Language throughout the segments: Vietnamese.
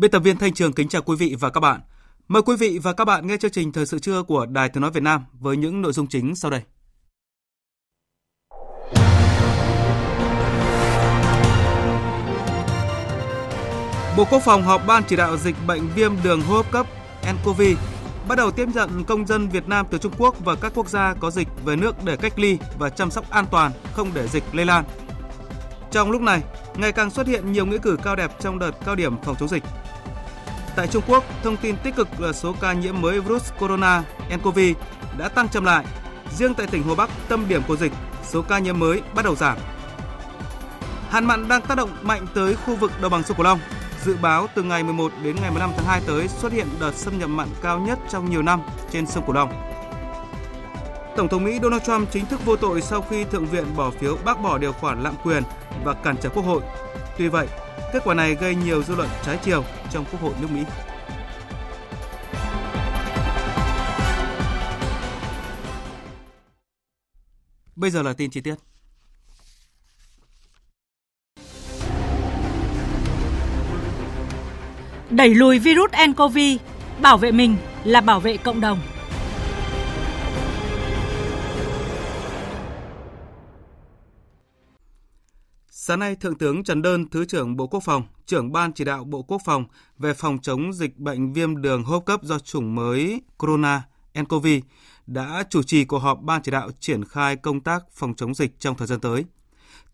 Biên tập viên Thanh Trường kính chào quý vị và các bạn. Mời quý vị và các bạn nghe chương trình Thời sự trưa của Đài Tiếng Nói Việt Nam với những nội dung chính sau đây. Bộ Quốc phòng họp ban chỉ đạo dịch bệnh viêm đường hô hấp cấp nCoV bắt đầu tiếp nhận công dân Việt Nam từ Trung Quốc và các quốc gia có dịch về nước để cách ly và chăm sóc an toàn, không để dịch lây lan. Trong lúc này, ngày càng xuất hiện nhiều nghĩa cử cao đẹp trong đợt cao điểm phòng chống dịch. Tại Trung Quốc, thông tin tích cực là số ca nhiễm mới virus corona nCoV đã tăng chậm lại. Riêng tại tỉnh Hồ Bắc, tâm điểm của dịch, số ca nhiễm mới bắt đầu giảm. Hạn mặn đang tác động mạnh tới khu vực đồng bằng sông Cửu Long. Dự báo từ ngày 11 đến ngày 15 tháng 2 tới xuất hiện đợt xâm nhập mặn cao nhất trong nhiều năm trên sông Cửu Long. Tổng thống Mỹ Donald Trump chính thức vô tội sau khi Thượng viện bỏ phiếu bác bỏ điều khoản lạm quyền và cản trở Quốc hội. Tuy vậy, kết quả này gây nhiều dư luận trái chiều trong Quốc hội nước Mỹ. Bây giờ là tin chi tiết. Đẩy lùi virus nCoV, bảo vệ mình là bảo vệ cộng đồng. Sáng nay, Thượng tướng Trần Đơn, Thứ trưởng Bộ Quốc phòng, trưởng Ban chỉ đạo Bộ Quốc phòng về phòng chống dịch bệnh viêm đường hô hấp cấp do chủng mới corona nCoV đã chủ trì cuộc họp Ban chỉ đạo triển khai công tác phòng chống dịch trong thời gian tới.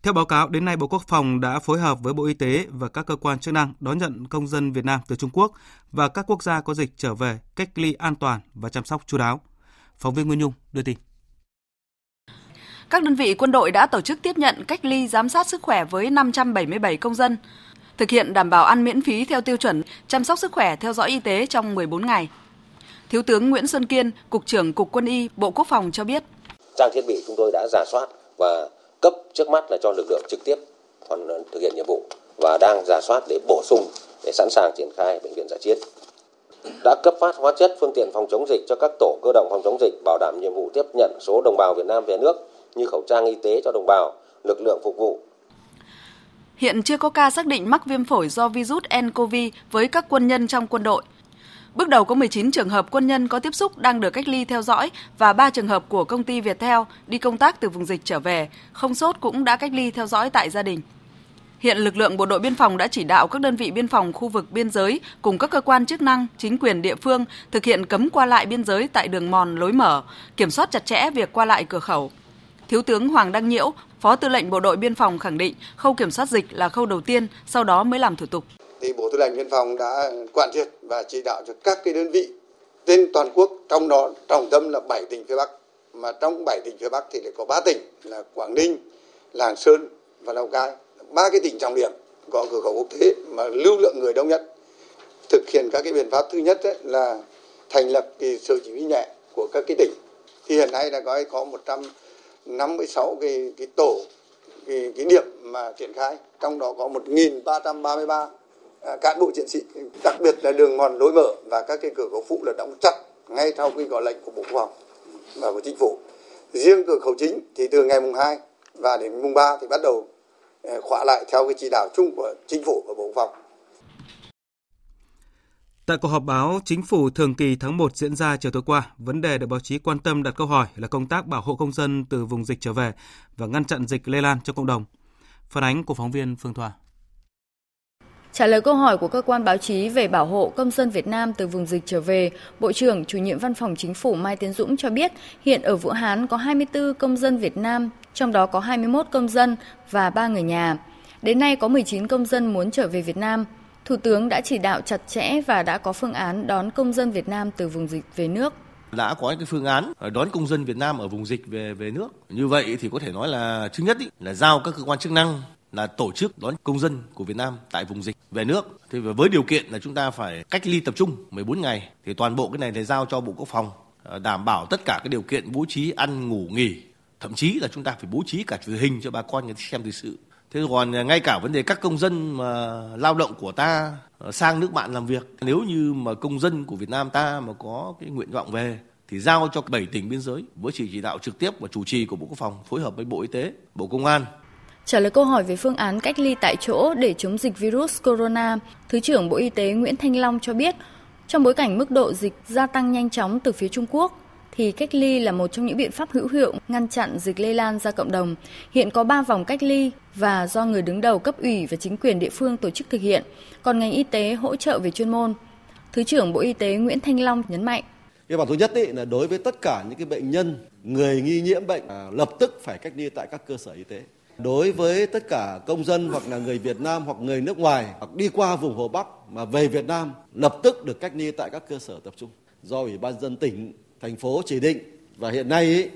Theo báo cáo, đến nay Bộ Quốc phòng đã phối hợp với Bộ Y tế và các cơ quan chức năng đón nhận công dân Việt Nam từ Trung Quốc và các quốc gia có dịch trở về cách ly an toàn và chăm sóc chú đáo. Phóng viên Nguyên Nhung đưa tin. Các đơn vị quân đội đã tổ chức tiếp nhận cách ly giám sát sức khỏe với 577 công dân, thực hiện đảm bảo ăn miễn phí theo tiêu chuẩn chăm sóc sức khỏe theo dõi y tế trong 14 ngày. Thiếu tướng Nguyễn Xuân Kiên, Cục trưởng Cục Quân y, Bộ Quốc phòng cho biết. Trang thiết bị chúng tôi đã giả soát và cấp trước mắt là cho lực lượng trực tiếp còn ờ, thực hiện nhiệm vụ và đang giả soát để bổ sung để sẵn sàng triển khai bệnh viện giả chiến. Đã cấp phát hóa chất phương tiện phòng chống dịch cho các tổ cơ động phòng chống dịch bảo đảm nhiệm vụ tiếp nhận số đồng bào Việt Nam về nước như khẩu trang y tế cho đồng bào, lực lượng phục vụ. Hiện chưa có ca xác định mắc viêm phổi do virus nCoV với các quân nhân trong quân đội. Bước đầu có 19 trường hợp quân nhân có tiếp xúc đang được cách ly theo dõi và 3 trường hợp của công ty Viettel đi công tác từ vùng dịch trở về, không sốt cũng đã cách ly theo dõi tại gia đình. Hiện lực lượng bộ đội biên phòng đã chỉ đạo các đơn vị biên phòng khu vực biên giới cùng các cơ quan chức năng, chính quyền địa phương thực hiện cấm qua lại biên giới tại đường mòn lối mở, kiểm soát chặt chẽ việc qua lại cửa khẩu. Thiếu tướng Hoàng Đăng Nhiễu, Phó Tư lệnh Bộ đội Biên phòng khẳng định khâu kiểm soát dịch là khâu đầu tiên, sau đó mới làm thủ tục. Thì Bộ Tư lệnh Biên phòng đã quản triệt và chỉ đạo cho các cái đơn vị trên toàn quốc, trong đó trọng tâm là 7 tỉnh phía Bắc. Mà trong 7 tỉnh phía Bắc thì lại có 3 tỉnh là Quảng Ninh, Lạng Sơn và Lào Cai. Ba cái tỉnh trọng điểm có cửa khẩu quốc tế mà lưu lượng người đông nhất. Thực hiện các cái biện pháp thứ nhất ấy là thành lập cái sở chỉ huy nhẹ của các cái tỉnh. Thì hiện nay là có có 100 56 cái, cái tổ cái, cái điểm mà triển khai trong đó có 1333 à, cán bộ chiến sĩ đặc biệt là đường mòn lối mở và các cái cửa khẩu phụ là đóng chặt ngay sau khi có lệnh của bộ quốc phòng và của chính phủ. Riêng cửa khẩu chính thì từ ngày mùng 2 và đến mùng 3 thì bắt đầu à, khóa lại theo cái chỉ đạo chung của chính phủ và bộ quốc phòng. Tại cuộc họp báo chính phủ thường kỳ tháng 1 diễn ra chiều tối qua, vấn đề được báo chí quan tâm đặt câu hỏi là công tác bảo hộ công dân từ vùng dịch trở về và ngăn chặn dịch lây lan trong cộng đồng. Phản ánh của phóng viên Phương Thoa. Trả lời câu hỏi của cơ quan báo chí về bảo hộ công dân Việt Nam từ vùng dịch trở về, Bộ trưởng chủ nhiệm Văn phòng Chính phủ Mai Tiến Dũng cho biết hiện ở Vũ Hán có 24 công dân Việt Nam, trong đó có 21 công dân và 3 người nhà. Đến nay có 19 công dân muốn trở về Việt Nam. Thủ tướng đã chỉ đạo chặt chẽ và đã có phương án đón công dân Việt Nam từ vùng dịch về nước đã có cái phương án ờ, đón công dân Việt Nam ở vùng dịch về về nước. Như vậy thì có thể nói là thứ nhất ý, là giao các cơ quan chức năng là tổ chức đón công dân của Việt Nam tại vùng dịch về nước. Thì với điều kiện là chúng ta phải cách ly tập trung 14 ngày thì toàn bộ cái này thì giao cho Bộ Quốc phòng ờ, đảm bảo tất cả cái điều kiện bố trí ăn ngủ nghỉ thậm chí là chúng ta phải bố trí cả truyền hình cho bà con người xem thời sự thế còn ngay cả vấn đề các công dân mà lao động của ta ờ, sang nước bạn làm việc nếu như mà công dân của Việt Nam ta mà có cái nguyện vọng về thì giao cho 7 tỉnh biên giới với chỉ chỉ đạo trực tiếp và chủ trì của Bộ Quốc phòng phối hợp với Bộ Y tế, Bộ Công an. Trả lời câu hỏi về phương án cách ly tại chỗ để chống dịch virus corona, Thứ trưởng Bộ Y tế Nguyễn Thanh Long cho biết, trong bối cảnh mức độ dịch gia tăng nhanh chóng từ phía Trung Quốc, thì cách ly là một trong những biện pháp hữu hiệu ngăn chặn dịch lây lan ra cộng đồng. Hiện có 3 vòng cách ly và do người đứng đầu cấp ủy và chính quyền địa phương tổ chức thực hiện, còn ngành y tế hỗ trợ về chuyên môn. Thứ trưởng Bộ Y tế Nguyễn Thanh Long nhấn mạnh. Cái bản thứ nhất ý, là đối với tất cả những cái bệnh nhân, người nghi nhiễm bệnh à, lập tức phải cách ly tại các cơ sở y tế đối với tất cả công dân hoặc là người Việt Nam hoặc người nước ngoài hoặc đi qua vùng Hồ Bắc mà về Việt Nam lập tức được cách ly tại các cơ sở tập trung do Ủy ban dân tỉnh, thành phố chỉ định. Và hiện nay ý,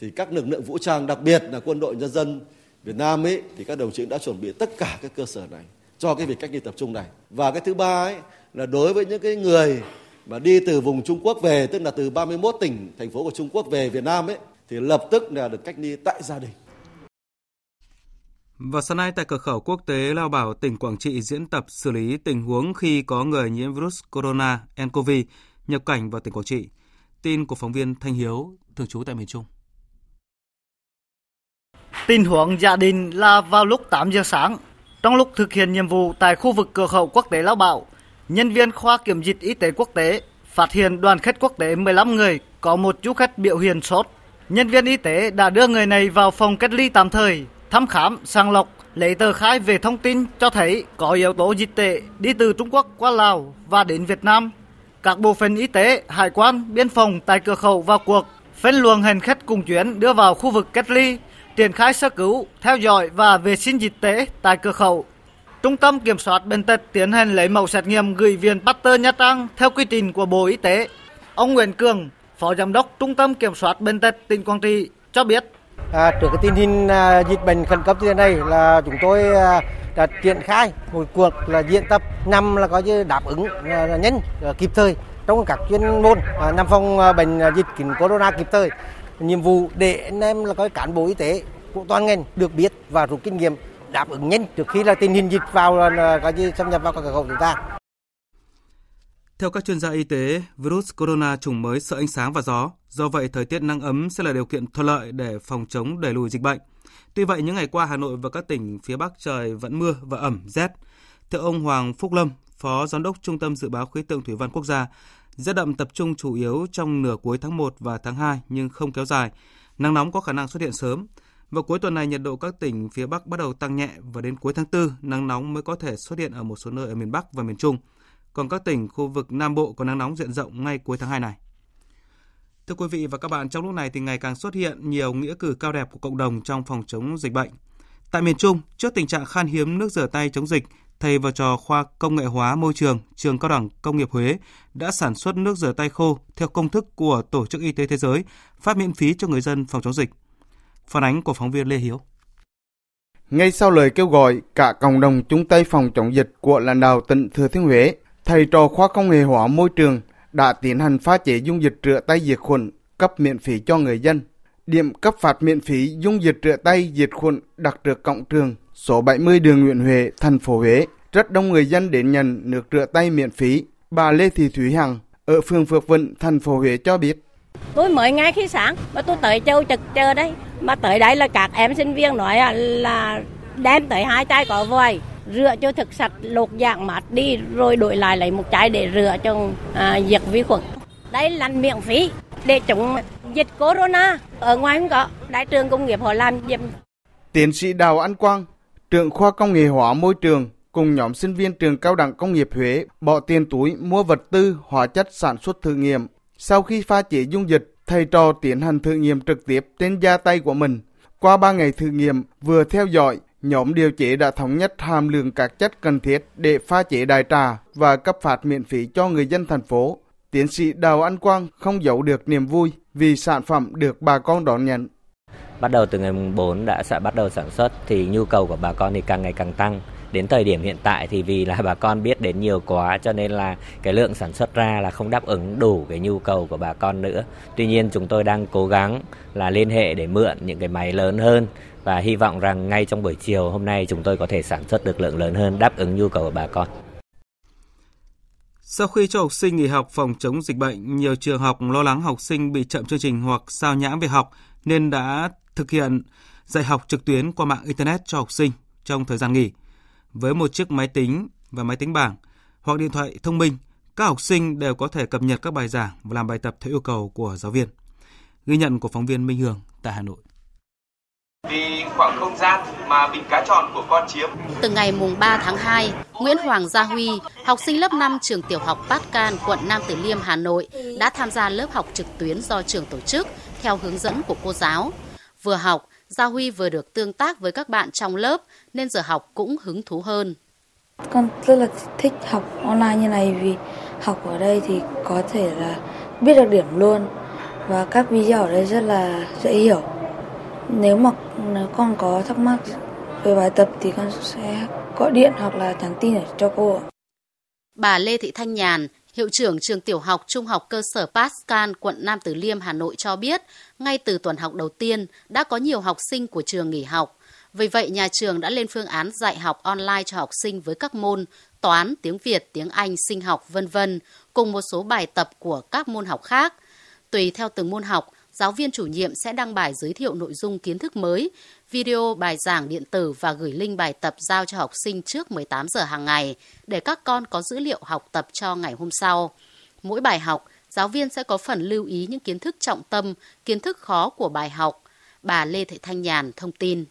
thì các lực lượng vũ trang đặc biệt là quân đội nhân dân Việt Nam ấy thì các đồng chí đã chuẩn bị tất cả các cơ sở này cho cái việc cách ly tập trung này. Và cái thứ ba ấy là đối với những cái người mà đi từ vùng Trung Quốc về tức là từ 31 tỉnh thành phố của Trung Quốc về Việt Nam ấy thì lập tức là được cách ly tại gia đình. Và sáng nay tại cửa khẩu quốc tế Lao Bảo, tỉnh Quảng Trị diễn tập xử lý tình huống khi có người nhiễm virus corona nCoV nhập cảnh vào tỉnh Quảng Trị. Tin của phóng viên Thanh Hiếu, thường trú tại miền Trung. Tình huống gia đình là vào lúc 8 giờ sáng, trong lúc thực hiện nhiệm vụ tại khu vực cửa khẩu quốc tế Lao Bảo, nhân viên khoa kiểm dịch y tế quốc tế phát hiện đoàn khách quốc tế 15 người có một du khách biểu hiện sốt. Nhân viên y tế đã đưa người này vào phòng cách ly tạm thời thăm khám, sàng lọc, lấy tờ khai về thông tin cho thấy có yếu tố dịch tễ đi từ Trung Quốc qua Lào và đến Việt Nam. Các bộ phận y tế, hải quan, biên phòng tại cửa khẩu vào cuộc, phân luồng hành khách cùng chuyến đưa vào khu vực cách ly, triển khai sơ cứu, theo dõi và vệ sinh dịch tễ tại cửa khẩu. Trung tâm Kiểm soát Bệnh tật tiến hành lấy mẫu xét nghiệm gửi Viện Pasteur Nha Trang theo quy trình của Bộ Y tế. Ông Nguyễn Cường, Phó Giám đốc Trung tâm Kiểm soát Bệnh tật tỉnh Quảng Trị cho biết À, trước cái tình hình à, dịch bệnh khẩn cấp như thế này là chúng tôi à, đã triển khai một cuộc là diễn tập nhằm là có như đáp ứng à, nhanh à, kịp thời trong các chuyên môn à, nhằm phòng à, bệnh à, dịch kín corona kịp thời. Nhiệm vụ để anh em là có cán bộ y tế của toàn ngành được biết và rút kinh nghiệm đáp ứng nhanh trước khi là tình hình dịch vào là có như xâm nhập vào các cửa khẩu chúng ta theo các chuyên gia y tế, virus corona chủng mới sợ ánh sáng và gió, do vậy thời tiết nắng ấm sẽ là điều kiện thuận lợi để phòng chống đẩy lùi dịch bệnh. Tuy vậy, những ngày qua Hà Nội và các tỉnh phía Bắc trời vẫn mưa và ẩm rét. Theo ông Hoàng Phúc Lâm, Phó Giám đốc Trung tâm Dự báo Khí tượng Thủy văn Quốc gia, rét đậm tập trung chủ yếu trong nửa cuối tháng 1 và tháng 2 nhưng không kéo dài. Nắng nóng có khả năng xuất hiện sớm. Vào cuối tuần này, nhiệt độ các tỉnh phía Bắc bắt đầu tăng nhẹ và đến cuối tháng 4, nắng nóng mới có thể xuất hiện ở một số nơi ở miền Bắc và miền Trung – còn các tỉnh khu vực Nam Bộ có nắng nóng diện rộng ngay cuối tháng 2 này. Thưa quý vị và các bạn, trong lúc này thì ngày càng xuất hiện nhiều nghĩa cử cao đẹp của cộng đồng trong phòng chống dịch bệnh. Tại miền Trung, trước tình trạng khan hiếm nước rửa tay chống dịch, thầy và trò khoa công nghệ hóa môi trường, trường cao đẳng công nghiệp Huế đã sản xuất nước rửa tay khô theo công thức của Tổ chức Y tế Thế giới, phát miễn phí cho người dân phòng chống dịch. Phản ánh của phóng viên Lê Hiếu. Ngay sau lời kêu gọi cả cộng đồng chung tay phòng chống dịch của lãnh đạo tỉnh Thừa Thiên Huế, thầy trò khoa công nghệ hóa môi trường đã tiến hành pha chế dung dịch rửa tay diệt khuẩn cấp miễn phí cho người dân. Điểm cấp phạt miễn phí dung dịch rửa tay diệt khuẩn đặt trước cổng trường số 70 đường Nguyễn Huệ, thành phố Huế. Rất đông người dân đến nhận nước rửa tay miễn phí. Bà Lê Thị Thúy Hằng ở phường Phước Vận, thành phố Huế cho biết. Tôi mới ngay khi sáng mà tôi tới châu trực chờ đây. Mà tới đây là các em sinh viên nói là đem tới hai chai có vòi rửa cho thực sạch lột dạng mát đi rồi đổi lại lấy một chai để rửa cho à, diệt vi khuẩn đây lăn miễn phí để chống dịch corona ở ngoài không có đại trường công nghiệp họ làm giùm. tiến sĩ đào anh quang trưởng khoa công nghệ hóa môi trường cùng nhóm sinh viên trường cao đẳng công nghiệp Huế bỏ tiền túi mua vật tư, hóa chất sản xuất thử nghiệm. Sau khi pha chế dung dịch, thầy trò tiến hành thử nghiệm trực tiếp trên da tay của mình. Qua 3 ngày thử nghiệm, vừa theo dõi, nhóm điều chế đã thống nhất hàm lượng các chất cần thiết để pha chế đại trà và cấp phát miễn phí cho người dân thành phố. Tiến sĩ Đào Anh Quang không giấu được niềm vui vì sản phẩm được bà con đón nhận. Bắt đầu từ ngày 4 đã sẽ bắt đầu sản xuất thì nhu cầu của bà con thì càng ngày càng tăng. Đến thời điểm hiện tại thì vì là bà con biết đến nhiều quá cho nên là cái lượng sản xuất ra là không đáp ứng đủ cái nhu cầu của bà con nữa. Tuy nhiên chúng tôi đang cố gắng là liên hệ để mượn những cái máy lớn hơn và hy vọng rằng ngay trong buổi chiều hôm nay chúng tôi có thể sản xuất được lượng lớn hơn đáp ứng nhu cầu của bà con. Sau khi cho học sinh nghỉ học phòng chống dịch bệnh, nhiều trường học lo lắng học sinh bị chậm chương trình hoặc sao nhãng việc học nên đã thực hiện dạy học trực tuyến qua mạng Internet cho học sinh trong thời gian nghỉ. Với một chiếc máy tính và máy tính bảng hoặc điện thoại thông minh, các học sinh đều có thể cập nhật các bài giảng và làm bài tập theo yêu cầu của giáo viên. Ghi nhận của phóng viên Minh Hường tại Hà Nội vì khoảng không gian mà bình cá tròn của con chiếm. Từ ngày mùng 3 tháng 2, Nguyễn Hoàng Gia Huy, học sinh lớp 5 trường tiểu học Bát Can, quận Nam Từ Liêm, Hà Nội đã tham gia lớp học trực tuyến do trường tổ chức theo hướng dẫn của cô giáo. Vừa học, Gia Huy vừa được tương tác với các bạn trong lớp nên giờ học cũng hứng thú hơn. Con rất là thích học online như này vì học ở đây thì có thể là biết được điểm luôn và các video ở đây rất là dễ hiểu nếu mà nếu con có thắc mắc về bài tập thì con sẽ gọi điện hoặc là nhắn tin để cho cô. Bà Lê Thị Thanh Nhàn, hiệu trưởng trường tiểu học trung học cơ sở Pascal, quận Nam Từ Liêm, Hà Nội cho biết, ngay từ tuần học đầu tiên đã có nhiều học sinh của trường nghỉ học. Vì vậy, nhà trường đã lên phương án dạy học online cho học sinh với các môn toán, tiếng Việt, tiếng Anh, sinh học, vân vân, cùng một số bài tập của các môn học khác. Tùy theo từng môn học, giáo viên chủ nhiệm sẽ đăng bài giới thiệu nội dung kiến thức mới, video bài giảng điện tử và gửi link bài tập giao cho học sinh trước 18 giờ hàng ngày để các con có dữ liệu học tập cho ngày hôm sau. Mỗi bài học, giáo viên sẽ có phần lưu ý những kiến thức trọng tâm, kiến thức khó của bài học. Bà Lê Thị Thanh Nhàn thông tin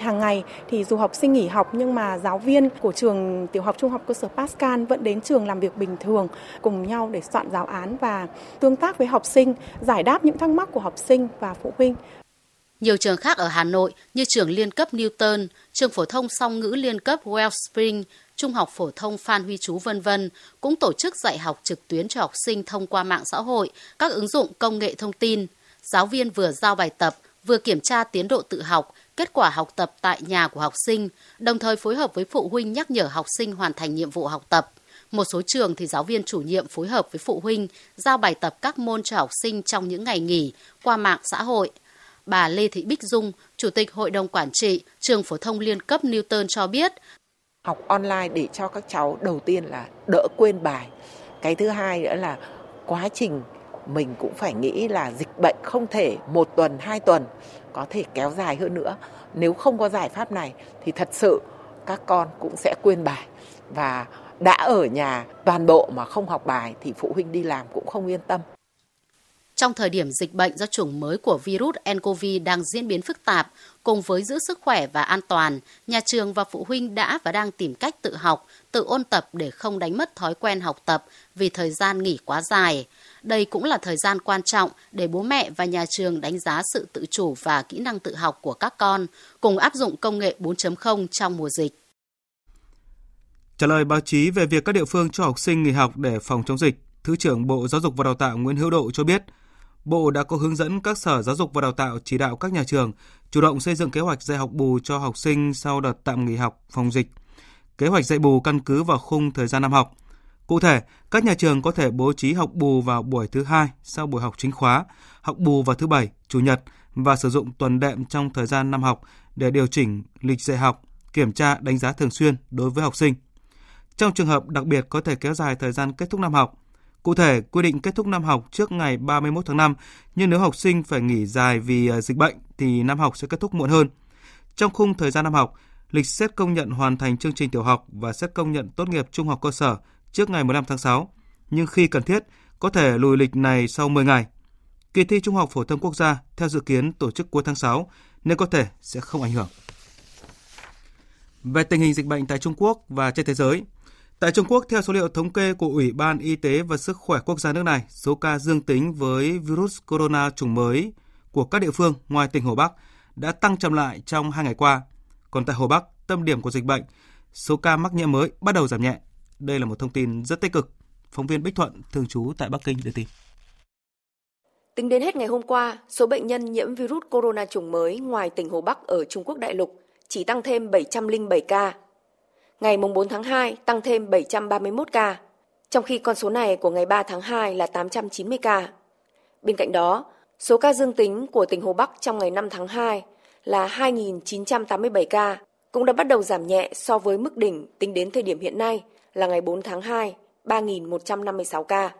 hàng ngày thì dù học sinh nghỉ học nhưng mà giáo viên của trường tiểu học trung học cơ sở Pascal vẫn đến trường làm việc bình thường cùng nhau để soạn giáo án và tương tác với học sinh, giải đáp những thắc mắc của học sinh và phụ huynh. Nhiều trường khác ở Hà Nội như trường liên cấp Newton, trường phổ thông song ngữ liên cấp Wellspring, trung học phổ thông Phan Huy Chú vân vân cũng tổ chức dạy học trực tuyến cho học sinh thông qua mạng xã hội, các ứng dụng công nghệ thông tin. Giáo viên vừa giao bài tập, vừa kiểm tra tiến độ tự học, kết quả học tập tại nhà của học sinh, đồng thời phối hợp với phụ huynh nhắc nhở học sinh hoàn thành nhiệm vụ học tập. Một số trường thì giáo viên chủ nhiệm phối hợp với phụ huynh giao bài tập các môn cho học sinh trong những ngày nghỉ qua mạng xã hội. Bà Lê Thị Bích Dung, Chủ tịch Hội đồng Quản trị Trường Phổ thông Liên cấp Newton cho biết. Học online để cho các cháu đầu tiên là đỡ quên bài. Cái thứ hai nữa là quá trình mình cũng phải nghĩ là dịch bệnh không thể một tuần, hai tuần có thể kéo dài hơn nữa. Nếu không có giải pháp này thì thật sự các con cũng sẽ quên bài và đã ở nhà toàn bộ mà không học bài thì phụ huynh đi làm cũng không yên tâm. Trong thời điểm dịch bệnh do chủng mới của virus nCoV đang diễn biến phức tạp, cùng với giữ sức khỏe và an toàn, nhà trường và phụ huynh đã và đang tìm cách tự học, tự ôn tập để không đánh mất thói quen học tập vì thời gian nghỉ quá dài. Đây cũng là thời gian quan trọng để bố mẹ và nhà trường đánh giá sự tự chủ và kỹ năng tự học của các con, cùng áp dụng công nghệ 4.0 trong mùa dịch. Trả lời báo chí về việc các địa phương cho học sinh nghỉ học để phòng chống dịch, Thứ trưởng Bộ Giáo dục và Đào tạo Nguyễn Hữu Độ cho biết, Bộ đã có hướng dẫn các sở giáo dục và đào tạo chỉ đạo các nhà trường chủ động xây dựng kế hoạch dạy học bù cho học sinh sau đợt tạm nghỉ học phòng dịch. Kế hoạch dạy bù căn cứ vào khung thời gian năm học – Cụ thể, các nhà trường có thể bố trí học bù vào buổi thứ hai sau buổi học chính khóa, học bù vào thứ bảy, chủ nhật và sử dụng tuần đệm trong thời gian năm học để điều chỉnh lịch dạy học, kiểm tra đánh giá thường xuyên đối với học sinh. Trong trường hợp đặc biệt có thể kéo dài thời gian kết thúc năm học. Cụ thể, quy định kết thúc năm học trước ngày 31 tháng 5, nhưng nếu học sinh phải nghỉ dài vì à, dịch bệnh thì năm học sẽ kết thúc muộn hơn. Trong khung thời gian năm học, lịch xét công nhận hoàn thành chương trình tiểu học và xét công nhận tốt nghiệp trung học cơ sở trước ngày 15 tháng 6, nhưng khi cần thiết có thể lùi lịch này sau 10 ngày. Kỳ thi Trung học phổ thông quốc gia theo dự kiến tổ chức cuối tháng 6 nên có thể sẽ không ảnh hưởng. Về tình hình dịch bệnh tại Trung Quốc và trên thế giới, Tại Trung Quốc, theo số liệu thống kê của Ủy ban Y tế và Sức khỏe quốc gia nước này, số ca dương tính với virus corona chủng mới của các địa phương ngoài tỉnh Hồ Bắc đã tăng chậm lại trong hai ngày qua. Còn tại Hồ Bắc, tâm điểm của dịch bệnh, số ca mắc nhiễm mới bắt đầu giảm nhẹ. Đây là một thông tin rất tích cực. Phóng viên Bích Thuận, thường trú tại Bắc Kinh đưa tin. Tính đến hết ngày hôm qua, số bệnh nhân nhiễm virus corona chủng mới ngoài tỉnh Hồ Bắc ở Trung Quốc đại lục chỉ tăng thêm 707 ca. Ngày 4 tháng 2 tăng thêm 731 ca, trong khi con số này của ngày 3 tháng 2 là 890 ca. Bên cạnh đó, số ca dương tính của tỉnh Hồ Bắc trong ngày 5 tháng 2 là 2.987 ca, cũng đã bắt đầu giảm nhẹ so với mức đỉnh tính đến thời điểm hiện nay là ngày 4 tháng 2, 3.156 ca.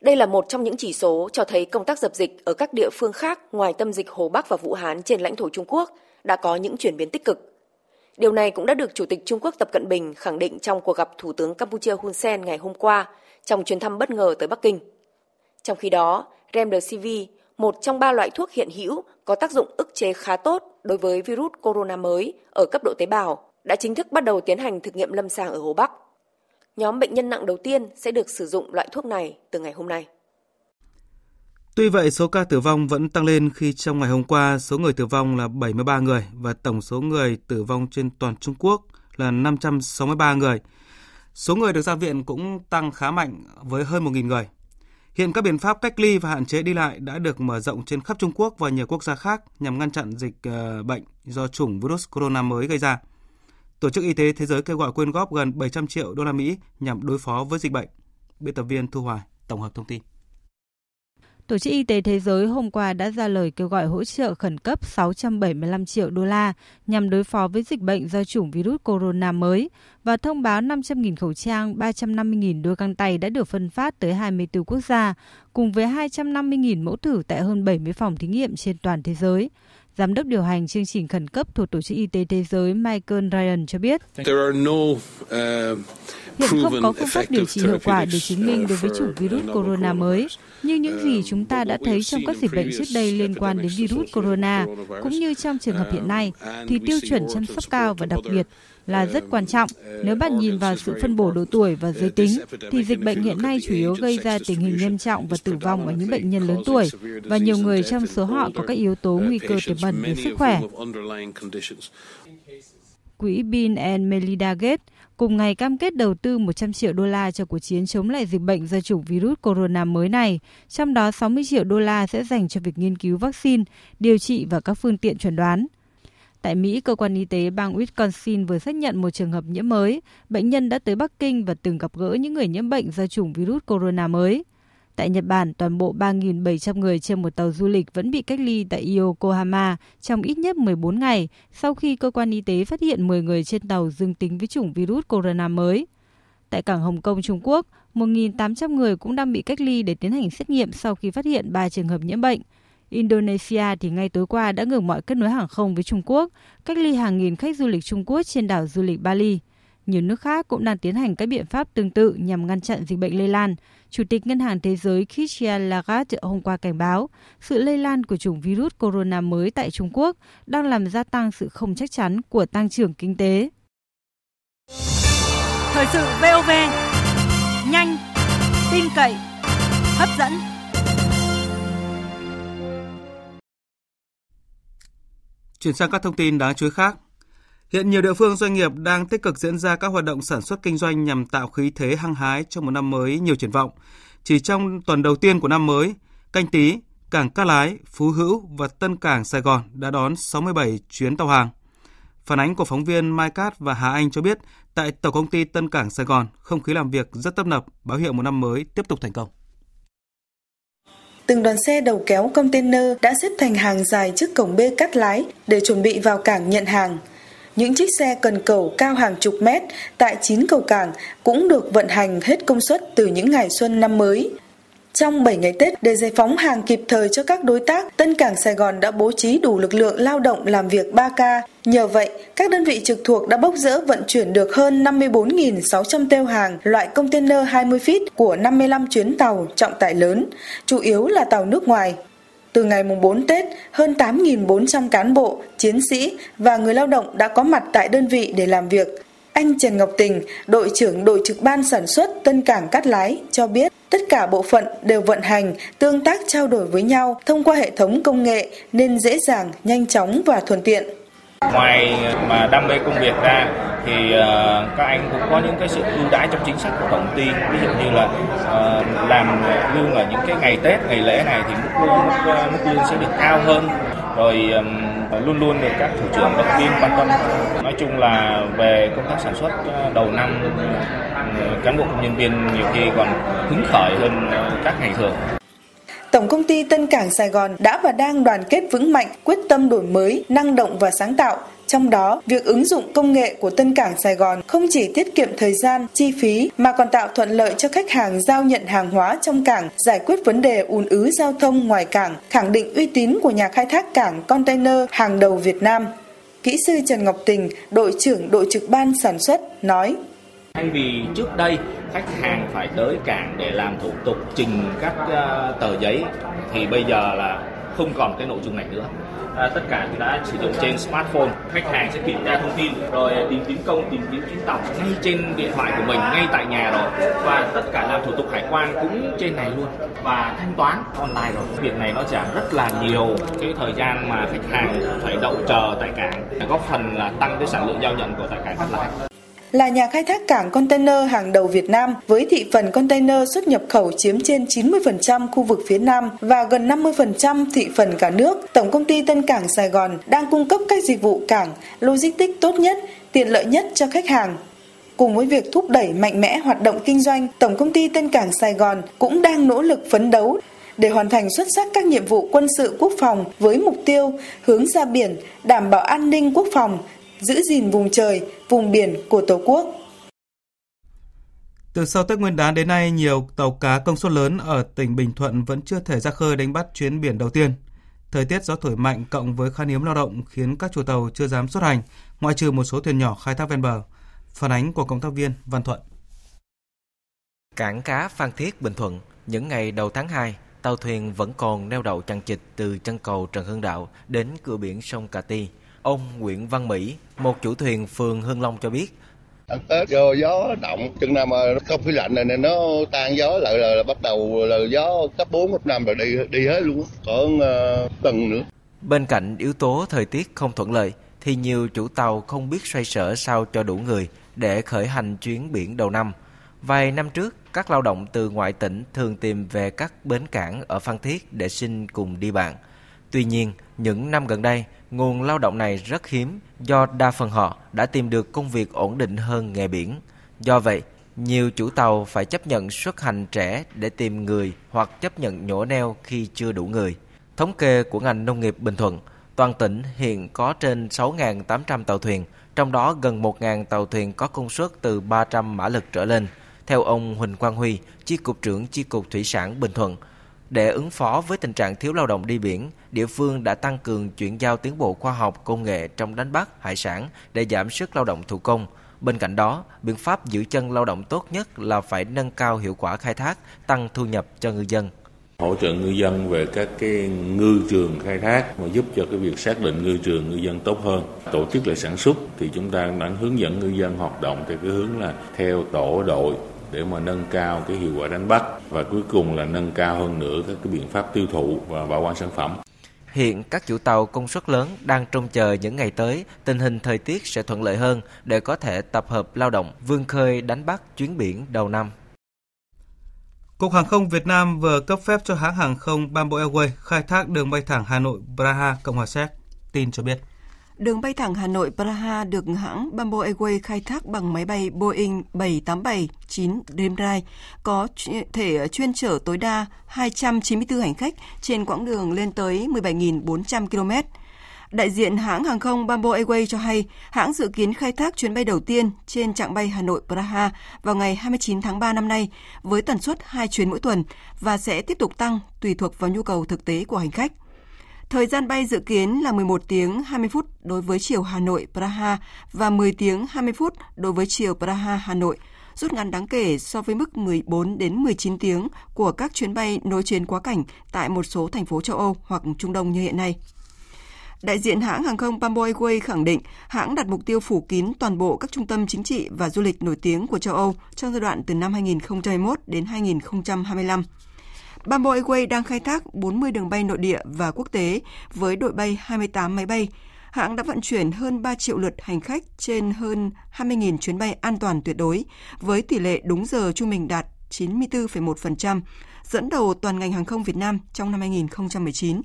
Đây là một trong những chỉ số cho thấy công tác dập dịch ở các địa phương khác ngoài tâm dịch Hồ Bắc và Vũ Hán trên lãnh thổ Trung Quốc đã có những chuyển biến tích cực. Điều này cũng đã được Chủ tịch Trung Quốc Tập Cận Bình khẳng định trong cuộc gặp Thủ tướng Campuchia Hun Sen ngày hôm qua trong chuyến thăm bất ngờ tới Bắc Kinh. Trong khi đó, Remdesivir, một trong ba loại thuốc hiện hữu có tác dụng ức chế khá tốt đối với virus corona mới ở cấp độ tế bào, đã chính thức bắt đầu tiến hành thực nghiệm lâm sàng ở Hồ Bắc. Nhóm bệnh nhân nặng đầu tiên sẽ được sử dụng loại thuốc này từ ngày hôm nay. Tuy vậy, số ca tử vong vẫn tăng lên khi trong ngày hôm qua số người tử vong là 73 người và tổng số người tử vong trên toàn Trung Quốc là 563 người. Số người được ra viện cũng tăng khá mạnh với hơn 1.000 người. Hiện các biện pháp cách ly và hạn chế đi lại đã được mở rộng trên khắp Trung Quốc và nhiều quốc gia khác nhằm ngăn chặn dịch ờ, bệnh do chủng virus corona mới gây ra. Tổ chức Y tế Thế giới kêu gọi quyên góp gần 700 triệu đô la Mỹ nhằm đối phó với dịch bệnh. Biên tập viên Thu Hoài tổng hợp thông tin. Tổ chức Y tế Thế giới hôm qua đã ra lời kêu gọi hỗ trợ khẩn cấp 675 triệu đô la nhằm đối phó với dịch bệnh do chủng virus corona mới và thông báo 500.000 khẩu trang, 350.000 đôi găng tay đã được phân phát tới 24 quốc gia, cùng với 250.000 mẫu thử tại hơn 70 phòng thí nghiệm trên toàn thế giới. Giám đốc điều hành chương trình khẩn cấp thuộc Tổ chức Y tế Thế giới Michael Ryan cho biết. Uh, Hiện không có phương pháp điều trị hiệu quả để chứng minh đối với chủng virus corona mới, như những gì chúng ta đã thấy trong các dịch bệnh trước đây liên quan đến virus corona, cũng như trong trường hợp hiện nay, thì tiêu chuẩn chăm sóc cao và đặc biệt là rất quan trọng. Nếu bạn nhìn vào sự phân bổ độ tuổi và giới tính, thì dịch bệnh hiện nay chủ yếu gây ra tình hình nghiêm trọng và tử vong ở những bệnh nhân lớn tuổi, và nhiều người trong số họ có các yếu tố nguy cơ tiềm ẩn về sức khỏe. Quỹ Bill and Melinda Gates cùng ngày cam kết đầu tư 100 triệu đô la cho cuộc chiến chống lại dịch bệnh do chủng virus corona mới này, trong đó 60 triệu đô la sẽ dành cho việc nghiên cứu vaccine, điều trị và các phương tiện chuẩn đoán. Tại Mỹ, cơ quan y tế bang Wisconsin vừa xác nhận một trường hợp nhiễm mới. Bệnh nhân đã tới Bắc Kinh và từng gặp gỡ những người nhiễm bệnh do chủng virus corona mới. Tại Nhật Bản, toàn bộ 3.700 người trên một tàu du lịch vẫn bị cách ly tại Yokohama trong ít nhất 14 ngày sau khi cơ quan y tế phát hiện 10 người trên tàu dương tính với chủng virus corona mới. Tại cảng Hồng Kông, Trung Quốc, 1.800 người cũng đang bị cách ly để tiến hành xét nghiệm sau khi phát hiện 3 trường hợp nhiễm bệnh. Indonesia thì ngay tối qua đã ngừng mọi kết nối hàng không với Trung Quốc, cách ly hàng nghìn khách du lịch Trung Quốc trên đảo du lịch Bali. Nhiều nước khác cũng đang tiến hành các biện pháp tương tự nhằm ngăn chặn dịch bệnh lây lan. Chủ tịch Ngân hàng Thế giới Christian Lagarde hôm qua cảnh báo sự lây lan của chủng virus corona mới tại Trung Quốc đang làm gia tăng sự không chắc chắn của tăng trưởng kinh tế. Thời sự VOV, nhanh, tin cậy, hấp dẫn. Chuyển sang các thông tin đáng chú ý khác. Hiện nhiều địa phương doanh nghiệp đang tích cực diễn ra các hoạt động sản xuất kinh doanh nhằm tạo khí thế hăng hái cho một năm mới nhiều triển vọng. Chỉ trong tuần đầu tiên của năm mới, canh tí, cảng Cát Lái, Phú Hữu và Tân Cảng Sài Gòn đã đón 67 chuyến tàu hàng. Phản ánh của phóng viên Mai Cát và Hà Anh cho biết, tại Tổng công ty Tân Cảng Sài Gòn, không khí làm việc rất tấp nập, báo hiệu một năm mới tiếp tục thành công. Từng đoàn xe đầu kéo container đã xếp thành hàng dài trước cổng bê cắt lái để chuẩn bị vào cảng nhận hàng. Những chiếc xe cần cầu cao hàng chục mét tại 9 cầu cảng cũng được vận hành hết công suất từ những ngày xuân năm mới. Trong 7 ngày Tết, để giải phóng hàng kịp thời cho các đối tác, Tân Cảng Sài Gòn đã bố trí đủ lực lượng lao động làm việc 3K. Nhờ vậy, các đơn vị trực thuộc đã bốc rỡ vận chuyển được hơn 54.600 têu hàng loại container 20 feet của 55 chuyến tàu trọng tải lớn, chủ yếu là tàu nước ngoài. từ ngày mùng 4 Tết, hơn 8.400 cán bộ, chiến sĩ và người lao động đã có mặt tại đơn vị để làm việc. Anh Trần Ngọc Tình, đội trưởng đội trực ban sản xuất Tân Cảng Cát Lái cho biết tất cả bộ phận đều vận hành, tương tác trao đổi với nhau thông qua hệ thống công nghệ nên dễ dàng, nhanh chóng và thuận tiện. Ngoài ờ, mà đam mê công việc ra thì ờ, các anh cũng có những cái sự ưu đãi trong chính sách của tổng ty ví dụ như là ờ, làm lương ở những cái ngày Tết, ngày lễ này thì mức lương mức lương sẽ được cao hơn rồi luôn luôn được các thủ trưởng động viên quan tâm nói chung là về công tác sản xuất ờ, đầu năm cán bộ công nhân viên nhiều khi còn hứng khởi hơn ờ, các ngày thường Tổng công ty Tân Cảng Sài Gòn đã và đang đoàn kết vững mạnh, quyết tâm đổi mới, năng động và sáng tạo. Trong đó, việc ứng dụng công nghệ của Tân Cảng Sài Gòn không chỉ tiết kiệm thời gian, chi phí mà còn tạo thuận lợi cho khách hàng giao nhận hàng hóa trong cảng, giải quyết vấn đề ùn ứ giao thông ngoài cảng, khẳng định uy tín của nhà khai thác cảng container hàng đầu Việt Nam. Kỹ sư Trần Ngọc Tình, đội trưởng đội trực ban sản xuất, nói Thay vì trước đây khách hàng phải tới cảng để làm thủ tục trình các ờ, tờ giấy thì bây giờ là không còn cái nội dung này nữa. À, tất cả đã sử dụng trên smartphone. Khách hàng sẽ kiểm tra thông tin rồi tìm kiếm công tìm kiếm chuyến tàu ngay trên điện thoại của mình ngay tại nhà rồi. Và tất cả làm thủ tục hải quan cũng trên này luôn và thanh toán online rồi. Việc này nó giảm rất là nhiều cái thời gian mà khách hàng phải đậu chờ tại cảng góp phần là tăng cái sản lượng giao nhận của tại cảng cát lái là nhà khai thác cảng container hàng đầu Việt Nam với thị phần container xuất nhập khẩu chiếm trên 90% khu vực phía Nam và gần 50% thị phần cả nước. Tổng công ty Tân Cảng Sài Gòn đang cung cấp các dịch vụ cảng, logistics tốt nhất, tiện lợi nhất cho khách hàng. Cùng với việc thúc đẩy mạnh mẽ hoạt động kinh doanh, Tổng công ty Tân Cảng Sài Gòn cũng đang nỗ lực phấn đấu để hoàn thành xuất sắc các nhiệm vụ quân sự quốc phòng với mục tiêu hướng ra biển, đảm bảo an ninh quốc phòng, giữ gìn vùng trời, vùng biển của Tổ quốc. Từ sau Tết Nguyên đán đến nay, nhiều tàu cá công suất lớn ở tỉnh Bình Thuận vẫn chưa thể ra khơi đánh bắt chuyến biển đầu tiên. Thời tiết gió thổi mạnh cộng với khan hiếm lao động khiến các chủ tàu chưa dám xuất hành, ngoại trừ một số thuyền nhỏ khai thác ven bờ. Phản ánh của công tác viên Văn Thuận. Cảng cá Phan Thiết, Bình Thuận, những ngày đầu tháng 2, tàu thuyền vẫn còn neo đậu chằng chịt từ chân cầu Trần Hưng Đạo đến cửa biển sông Cà Ti. Ông Nguyễn Văn Mỹ, một chủ thuyền phường Hưng Long cho biết, Tết do gió động, chừng nào mà không khí lạnh này, này nó tan gió lại là, là bắt đầu là gió cấp 4, cấp 5 là đi đi hết luôn, còn uh, tuần nữa. Bên cạnh yếu tố thời tiết không thuận lợi, thì nhiều chủ tàu không biết xoay sở sao cho đủ người để khởi hành chuyến biển đầu năm. Vài năm trước, các lao động từ ngoại tỉnh thường tìm về các bến cảng ở Phan Thiết để xin cùng đi bạn. Tuy nhiên, những năm gần đây, nguồn lao động này rất hiếm do đa phần họ đã tìm được công việc ổn định hơn nghề biển. Do vậy, nhiều chủ tàu phải chấp nhận xuất hành trẻ để tìm người hoặc chấp nhận nhổ neo khi chưa đủ người. Thống kê của ngành nông nghiệp Bình Thuận, toàn tỉnh hiện có trên 6.800 tàu thuyền, trong đó gần 1.000 tàu thuyền có công suất từ 300 mã lực trở lên. Theo ông Huỳnh Quang Huy, Chi cục trưởng Chi cục Thủy sản Bình Thuận, để ứng phó với tình trạng thiếu lao động đi biển, địa phương đã tăng cường chuyển giao tiến bộ khoa học công nghệ trong đánh bắt hải sản để giảm sức lao động thủ công. Bên cạnh đó, biện pháp giữ chân lao động tốt nhất là phải nâng cao hiệu quả khai thác, tăng thu nhập cho ngư dân. Hỗ trợ ngư dân về các cái ngư trường khai thác mà giúp cho cái việc xác định ngư trường ngư dân tốt hơn. Tổ chức lại sản xuất thì chúng ta đã hướng dẫn ngư dân hoạt động theo cái hướng là theo tổ đội để mà nâng cao cái hiệu quả đánh bắt và cuối cùng là nâng cao hơn nữa các cái biện pháp tiêu thụ và bảo quản sản phẩm. Hiện các chủ tàu công suất lớn đang trông chờ những ngày tới tình hình thời tiết sẽ thuận lợi hơn để có thể tập hợp lao động vươn khơi đánh bắt chuyến biển đầu năm. Cục Hàng không Việt Nam vừa cấp phép cho hãng hàng không Bamboo Airways khai thác đường bay thẳng Hà Nội Praha Cộng hòa Séc. Tin cho biết. Đường bay thẳng Hà Nội Praha được hãng Bamboo Airways khai thác bằng máy bay Boeing 787-9 Dreamliner có thể chuyên chở tối đa 294 hành khách trên quãng đường lên tới 17.400 km. Đại diện hãng hàng không Bamboo Airways cho hay, hãng dự kiến khai thác chuyến bay đầu tiên trên chặng bay Hà Nội Praha vào ngày 29 tháng 3 năm nay với tần suất 2 chuyến mỗi tuần và sẽ tiếp tục tăng tùy thuộc vào nhu cầu thực tế của hành khách. Thời gian bay dự kiến là 11 tiếng 20 phút đối với chiều Hà Nội, Praha và 10 tiếng 20 phút đối với chiều Praha, Hà Nội. rút ngắn đáng kể so với mức 14 đến 19 tiếng của các chuyến bay nối chuyến quá cảnh tại một số thành phố châu Âu hoặc Trung Đông như hiện nay. Đại diện hãng hàng không Bamboo Airways khẳng định hãng đặt mục tiêu phủ kín toàn bộ các trung tâm chính trị và du lịch nổi tiếng của châu Âu trong giai đoạn từ năm 2021 đến 2025. Bamboo Airways đang khai thác 40 đường bay nội địa và quốc tế với đội bay 28 máy bay. Hãng đã vận chuyển hơn 3 triệu lượt hành khách trên hơn 20.000 chuyến bay an toàn tuyệt đối, với tỷ lệ đúng giờ trung bình đạt 94,1%, dẫn đầu toàn ngành hàng không Việt Nam trong năm 2019.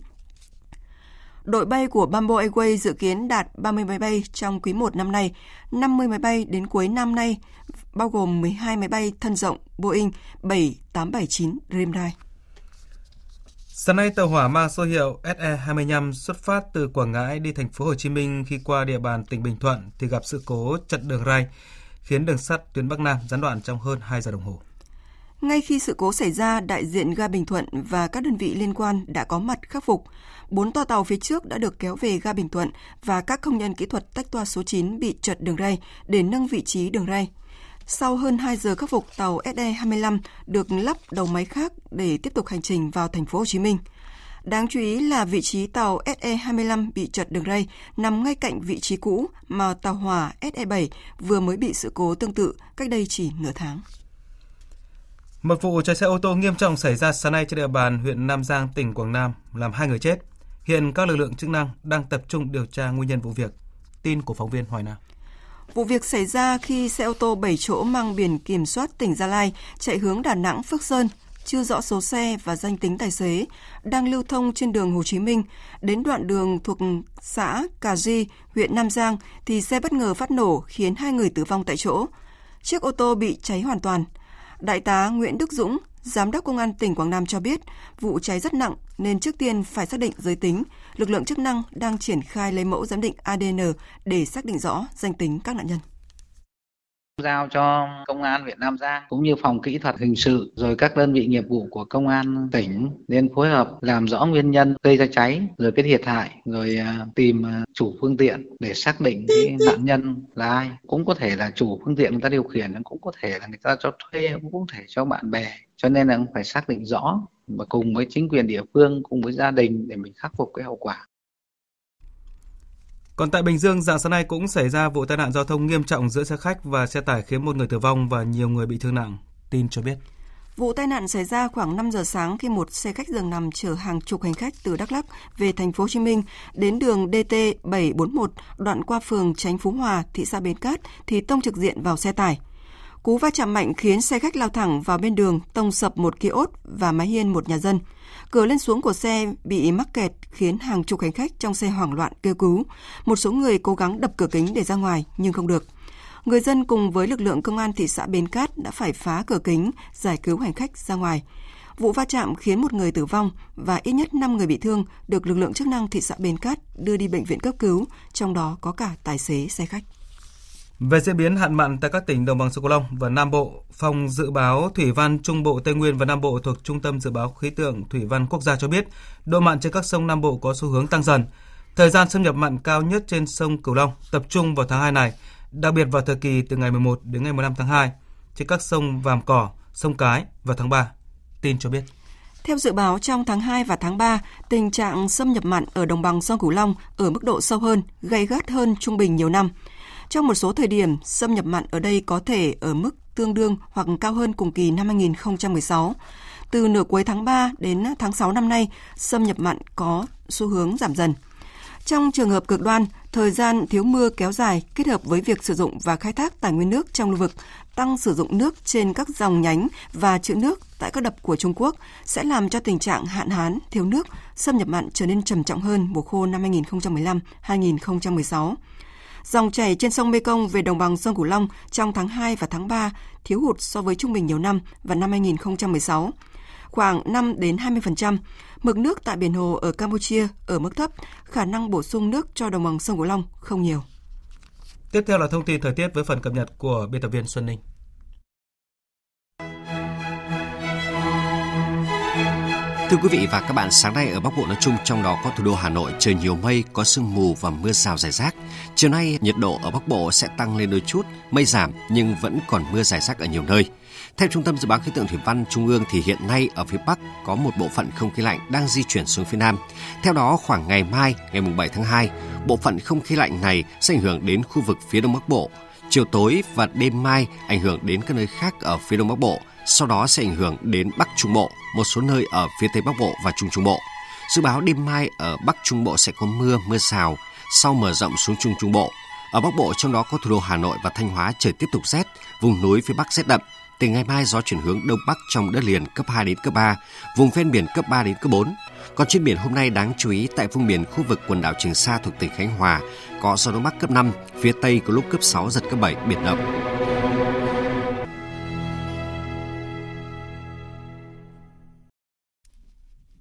Đội bay của Bamboo Airways dự kiến đạt 30 máy bay trong quý 1 năm nay, 50 máy bay đến cuối năm nay, bao gồm 12 máy bay thân rộng Boeing 7879 Dreamliner. Sáng nay tàu hỏa mang số hiệu SE25 xuất phát từ Quảng Ngãi đi thành phố Hồ Chí Minh khi qua địa bàn tỉnh Bình Thuận thì gặp sự cố chặn đường ray, khiến đường sắt tuyến Bắc Nam gián đoạn trong hơn 2 giờ đồng hồ. Ngay khi sự cố xảy ra, đại diện ga Bình Thuận và các đơn vị liên quan đã có mặt khắc phục. Bốn toa tàu phía trước đã được kéo về ga Bình Thuận và các công nhân kỹ thuật tách toa số 9 bị trật đường ray để nâng vị trí đường ray. Sau hơn 2 giờ khắc phục, tàu SE25 được lắp đầu máy khác để tiếp tục hành trình vào thành phố Hồ Chí Minh. Đáng chú ý là vị trí tàu SE25 bị trật đường ray nằm ngay cạnh vị trí cũ mà tàu hỏa SE7 vừa mới bị sự cố tương tự cách đây chỉ nửa tháng. Một vụ cháy xe ô tô nghiêm trọng xảy ra sáng nay trên địa bàn huyện Nam Giang, tỉnh Quảng Nam, làm hai người chết. Hiện các lực lượng chức năng đang tập trung điều tra nguyên nhân vụ việc. Tin của phóng viên Hoài Nam. Vụ việc xảy ra khi xe ô tô 7 chỗ mang biển kiểm soát tỉnh Gia Lai chạy hướng Đà Nẵng Phước Sơn, chưa rõ số xe và danh tính tài xế, đang lưu thông trên đường Hồ Chí Minh, đến đoạn đường thuộc xã Cà Di, huyện Nam Giang thì xe bất ngờ phát nổ khiến hai người tử vong tại chỗ. Chiếc ô tô bị cháy hoàn toàn. Đại tá Nguyễn Đức Dũng, Giám đốc Công an tỉnh Quảng Nam cho biết, vụ cháy rất nặng nên trước tiên phải xác định giới tính. Lực lượng chức năng đang triển khai lấy mẫu giám định ADN để xác định rõ danh tính các nạn nhân. Giao cho công an huyện Nam Giang cũng như phòng kỹ thuật hình sự, rồi các đơn vị nghiệp vụ của công an tỉnh nên phối hợp làm rõ nguyên nhân gây ra cháy, rồi cái thiệt hại, rồi à, tìm à, chủ phương tiện để xác định cái nạn nhân là ai. Cũng có thể là chủ phương tiện người ta điều khiển, cũng có thể là người ta cho thuê, cũng có thể cho bạn bè. Cho nên là phải xác định rõ và cùng với chính quyền địa phương cùng với gia đình để mình khắc phục cái hậu quả còn tại Bình Dương, dạng sáng nay cũng xảy ra vụ tai nạn giao thông nghiêm trọng giữa xe khách và xe tải khiến một người tử vong và nhiều người bị thương nặng. Tin cho biết. Vụ tai nạn xảy ra khoảng 5 giờ sáng khi một xe khách giường nằm chở hàng chục hành khách từ Đắk Lắk về thành phố Hồ Chí Minh đến đường DT 741 đoạn qua phường Tránh Phú Hòa, thị xã Bến Cát thì tông trực diện vào xe tải. Cú va chạm mạnh khiến xe khách lao thẳng vào bên đường, tông sập một kiosk và mái hiên một nhà dân. Cửa lên xuống của xe bị mắc kẹt khiến hàng chục hành khách trong xe hoảng loạn kêu cứu. Một số người cố gắng đập cửa kính để ra ngoài nhưng không được. Người dân cùng với lực lượng công an thị xã Bến Cát đã phải phá cửa kính, giải cứu hành khách ra ngoài. Vụ va chạm khiến một người tử vong và ít nhất 5 người bị thương được lực lượng chức năng thị xã Bến Cát đưa đi bệnh viện cấp cứu, trong đó có cả tài xế xe khách. Về diễn biến hạn mặn tại các tỉnh đồng bằng sông Cửu Long và Nam Bộ, Phòng Dự báo Thủy văn Trung Bộ Tây Nguyên và Nam Bộ thuộc Trung tâm Dự báo Khí tượng Thủy văn Quốc gia cho biết, độ mặn trên các sông Nam Bộ có xu hướng tăng dần. Thời gian xâm nhập mặn cao nhất trên sông Cửu Long tập trung vào tháng 2 này, đặc biệt vào thời kỳ từ ngày 11 đến ngày 15 tháng 2 trên các sông Vàm Cỏ, sông Cái và tháng 3. Tin cho biết. Theo dự báo trong tháng 2 và tháng 3, tình trạng xâm nhập mặn ở đồng bằng sông Cửu Long ở mức độ sâu hơn, gây gắt hơn trung bình nhiều năm. Trong một số thời điểm, xâm nhập mặn ở đây có thể ở mức tương đương hoặc cao hơn cùng kỳ năm 2016. Từ nửa cuối tháng 3 đến tháng 6 năm nay, xâm nhập mặn có xu hướng giảm dần. Trong trường hợp cực đoan, thời gian thiếu mưa kéo dài kết hợp với việc sử dụng và khai thác tài nguyên nước trong lưu vực, tăng sử dụng nước trên các dòng nhánh và trữ nước tại các đập của Trung Quốc sẽ làm cho tình trạng hạn hán, thiếu nước, xâm nhập mặn trở nên trầm trọng hơn mùa khô năm 2015-2016. Dòng chảy trên sông Mekong về đồng bằng sông Cửu Long trong tháng 2 và tháng 3 thiếu hụt so với trung bình nhiều năm và năm 2016, khoảng 5 đến 20%. Mực nước tại biển hồ ở Campuchia ở mức thấp, khả năng bổ sung nước cho đồng bằng sông Cửu Long không nhiều. Tiếp theo là thông tin thời tiết với phần cập nhật của biên tập viên Xuân Ninh. Thưa quý vị và các bạn, sáng nay ở Bắc Bộ nói chung trong đó có thủ đô Hà Nội trời nhiều mây, có sương mù và mưa rào rải rác. Chiều nay nhiệt độ ở Bắc Bộ sẽ tăng lên đôi chút, mây giảm nhưng vẫn còn mưa rải rác ở nhiều nơi. Theo Trung tâm Dự báo Khí tượng Thủy văn Trung ương thì hiện nay ở phía Bắc có một bộ phận không khí lạnh đang di chuyển xuống phía Nam. Theo đó, khoảng ngày mai, ngày 7 tháng 2, bộ phận không khí lạnh này sẽ ảnh hưởng đến khu vực phía Đông Bắc Bộ. Chiều tối và đêm mai ảnh hưởng đến các nơi khác ở phía Đông Bắc Bộ, sau đó sẽ ảnh hưởng đến Bắc Trung Bộ, một số nơi ở phía Tây Bắc Bộ và Trung Trung Bộ. Dự báo đêm mai ở Bắc Trung Bộ sẽ có mưa, mưa rào, sau mở rộng xuống Trung Trung Bộ. Ở Bắc Bộ trong đó có thủ đô Hà Nội và Thanh Hóa trời tiếp tục rét, vùng núi phía Bắc rét đậm. Từ ngày mai gió chuyển hướng đông bắc trong đất liền cấp 2 đến cấp 3, vùng ven biển cấp 3 đến cấp 4. Còn trên biển hôm nay đáng chú ý tại vùng biển khu vực quần đảo Trường Sa thuộc tỉnh Khánh Hòa có gió đông bắc cấp 5, phía tây có lúc cấp 6 giật cấp 7 biển động.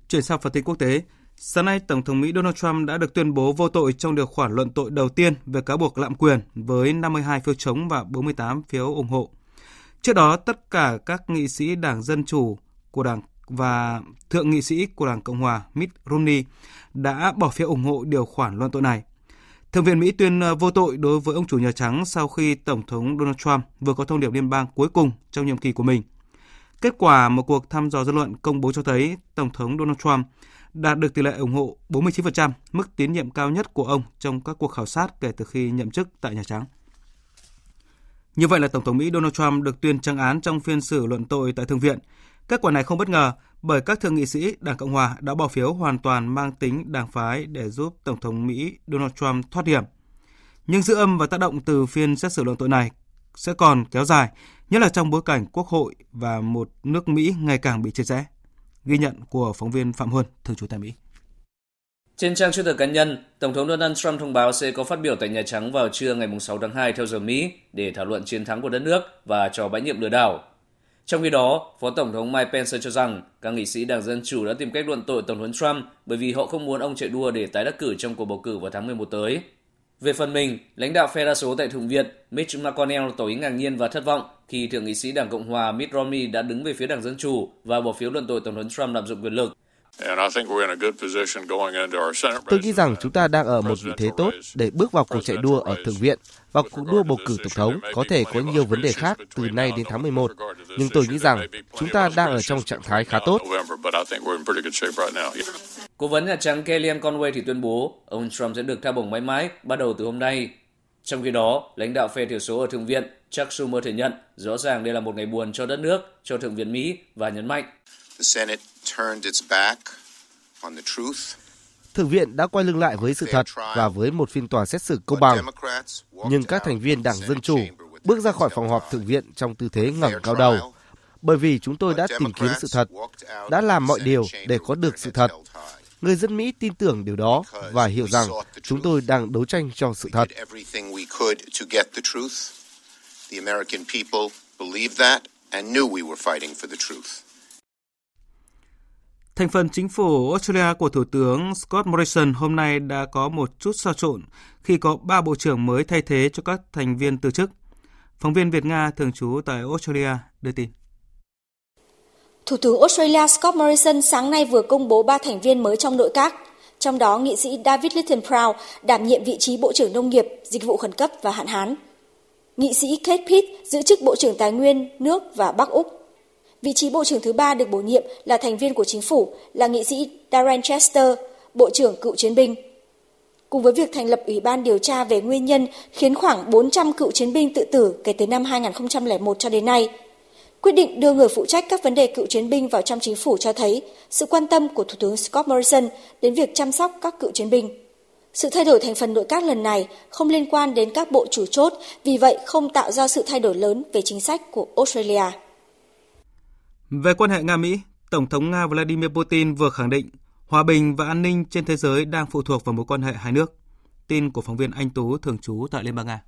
Chuyển sang phần tin quốc tế, sáng nay Tổng thống Mỹ Donald Trump đã được tuyên bố vô tội trong điều khoản luận tội đầu tiên về cáo buộc lạm quyền với 52 phiếu chống và 48 phiếu ủng hộ. Trước đó, tất cả các nghị sĩ Đảng Dân Chủ của Đảng và thượng nghị sĩ của Đảng Cộng hòa Mitt Romney đã bỏ phiếu ủng hộ điều khoản luận tội này. Thượng viện Mỹ tuyên ờ, vô tội đối với ông chủ Nhà Trắng sau khi Tổng thống Donald Trump vừa có thông điệp liên bang cuối cùng trong nhiệm kỳ của mình. Kết quả một cuộc thăm dò dư luận công bố cho thấy Tổng thống Donald Trump đạt được tỷ lệ ủng hộ 49%, mức tín nhiệm cao nhất của ông trong các cuộc khảo sát kể từ khi nhậm chức tại Nhà Trắng. Như vậy là Tổng thống Mỹ Donald Trump được tuyên trắng án trong phiên xử luận tội tại Thượng viện. Kết quả này không bất ngờ bởi các thượng nghị sĩ Đảng Cộng Hòa đã bỏ phiếu hoàn toàn mang tính đảng phái để giúp Tổng thống Mỹ Donald Trump thoát hiểm. Nhưng dư âm và tác động từ phiên xét xử luận tội này sẽ còn kéo dài, nhất là trong bối cảnh Quốc hội và một nước Mỹ ngày càng bị chia rẽ. Ghi nhận của phóng viên Phạm Huân, thường trú tại Mỹ. Trên trang Twitter cá nhân, Tổng thống Donald Trump thông báo sẽ có phát biểu tại Nhà Trắng vào trưa ngày 6 tháng 2 theo giờ Mỹ để thảo luận chiến thắng của đất nước và cho bãi nhiệm lừa đảo. Trong khi đó, Phó Tổng thống Mike Pence cho rằng các nghị sĩ Đảng Dân Chủ đã tìm cách luận tội Tổng thống Trump bởi vì họ không muốn ông chạy đua để tái đắc cử trong cuộc bầu cử vào tháng 11 tới. Về phần mình, lãnh đạo phe đa số tại Thượng viện Mitch McConnell tỏ ý ngạc nhiên và thất vọng khi Thượng nghị sĩ Đảng Cộng hòa Mitt Romney đã đứng về phía Đảng Dân Chủ và bỏ phiếu luận tội Tổng thống Trump lạm dụng quyền lực. Tôi nghĩ rằng chúng ta đang ở một vị thế tốt để bước vào cuộc chạy đua ở Thượng viện và cuộc đua bầu cử Tổng thống có thể có nhiều vấn đề khác từ nay đến tháng 11. Nhưng tôi nghĩ rằng chúng ta đang ở trong trạng thái khá tốt. Cố vấn Nhà Trắng Kellyanne Conway thì tuyên bố ông Trump sẽ được tha bổng mãi mãi bắt đầu từ hôm nay. Trong khi đó, lãnh đạo phe thiểu số ở Thượng viện Chuck Schumer thừa nhận rõ ràng đây là một ngày buồn cho đất nước, cho Thượng viện Mỹ và nhấn mạnh Thượng viện đã quay lưng lại với sự thật và với một phiên tòa xét xử công bằng. Nhưng các thành viên Đảng Dân Chủ bước ra khỏi phòng họp Thượng viện trong tư thế ngẩng cao đầu, bởi vì chúng tôi đã tìm kiếm sự thật, đã làm mọi điều để có được sự thật. Người dân Mỹ tin tưởng điều đó và hiểu rằng chúng tôi đang đấu tranh cho sự thật. The American people believed that and knew we were fighting for the truth. Thành phần chính phủ Australia của Thủ tướng Scott Morrison hôm nay đã có một chút sao trộn khi có ba bộ trưởng mới thay thế cho các thành viên từ chức. Phóng viên Việt Nga thường trú tại Australia đưa tin. Thủ tướng Australia Scott Morrison sáng nay vừa công bố ba thành viên mới trong nội các, trong đó nghị sĩ David Littleproud đảm nhiệm vị trí Bộ trưởng Nông nghiệp, Dịch vụ khẩn cấp và hạn hán. Nghị sĩ Kate Pitt giữ chức Bộ trưởng Tài nguyên, nước và Bắc Úc. Vị trí Bộ trưởng thứ ba được bổ nhiệm là thành viên của chính phủ là nghị sĩ Darren Chester, Bộ trưởng cựu chiến binh. Cùng với việc thành lập Ủy ban điều tra về nguyên nhân khiến khoảng 400 cựu chiến binh tự tử kể từ năm 2001 cho đến nay, quyết định đưa người phụ trách các vấn đề cựu chiến binh vào trong chính phủ cho thấy sự quan tâm của Thủ tướng Scott Morrison đến việc chăm sóc các cựu chiến binh. Sự thay đổi thành phần nội các lần này không liên quan đến các bộ chủ chốt, vì vậy không tạo ra sự thay đổi lớn về chính sách của Australia. Về quan hệ Nga-Mỹ, Tổng thống Nga Vladimir Putin vừa khẳng định hòa bình và an ninh trên thế giới đang phụ thuộc vào mối quan hệ hai nước. Tin của phóng viên Anh Tú thường trú tại Liên bang Nga.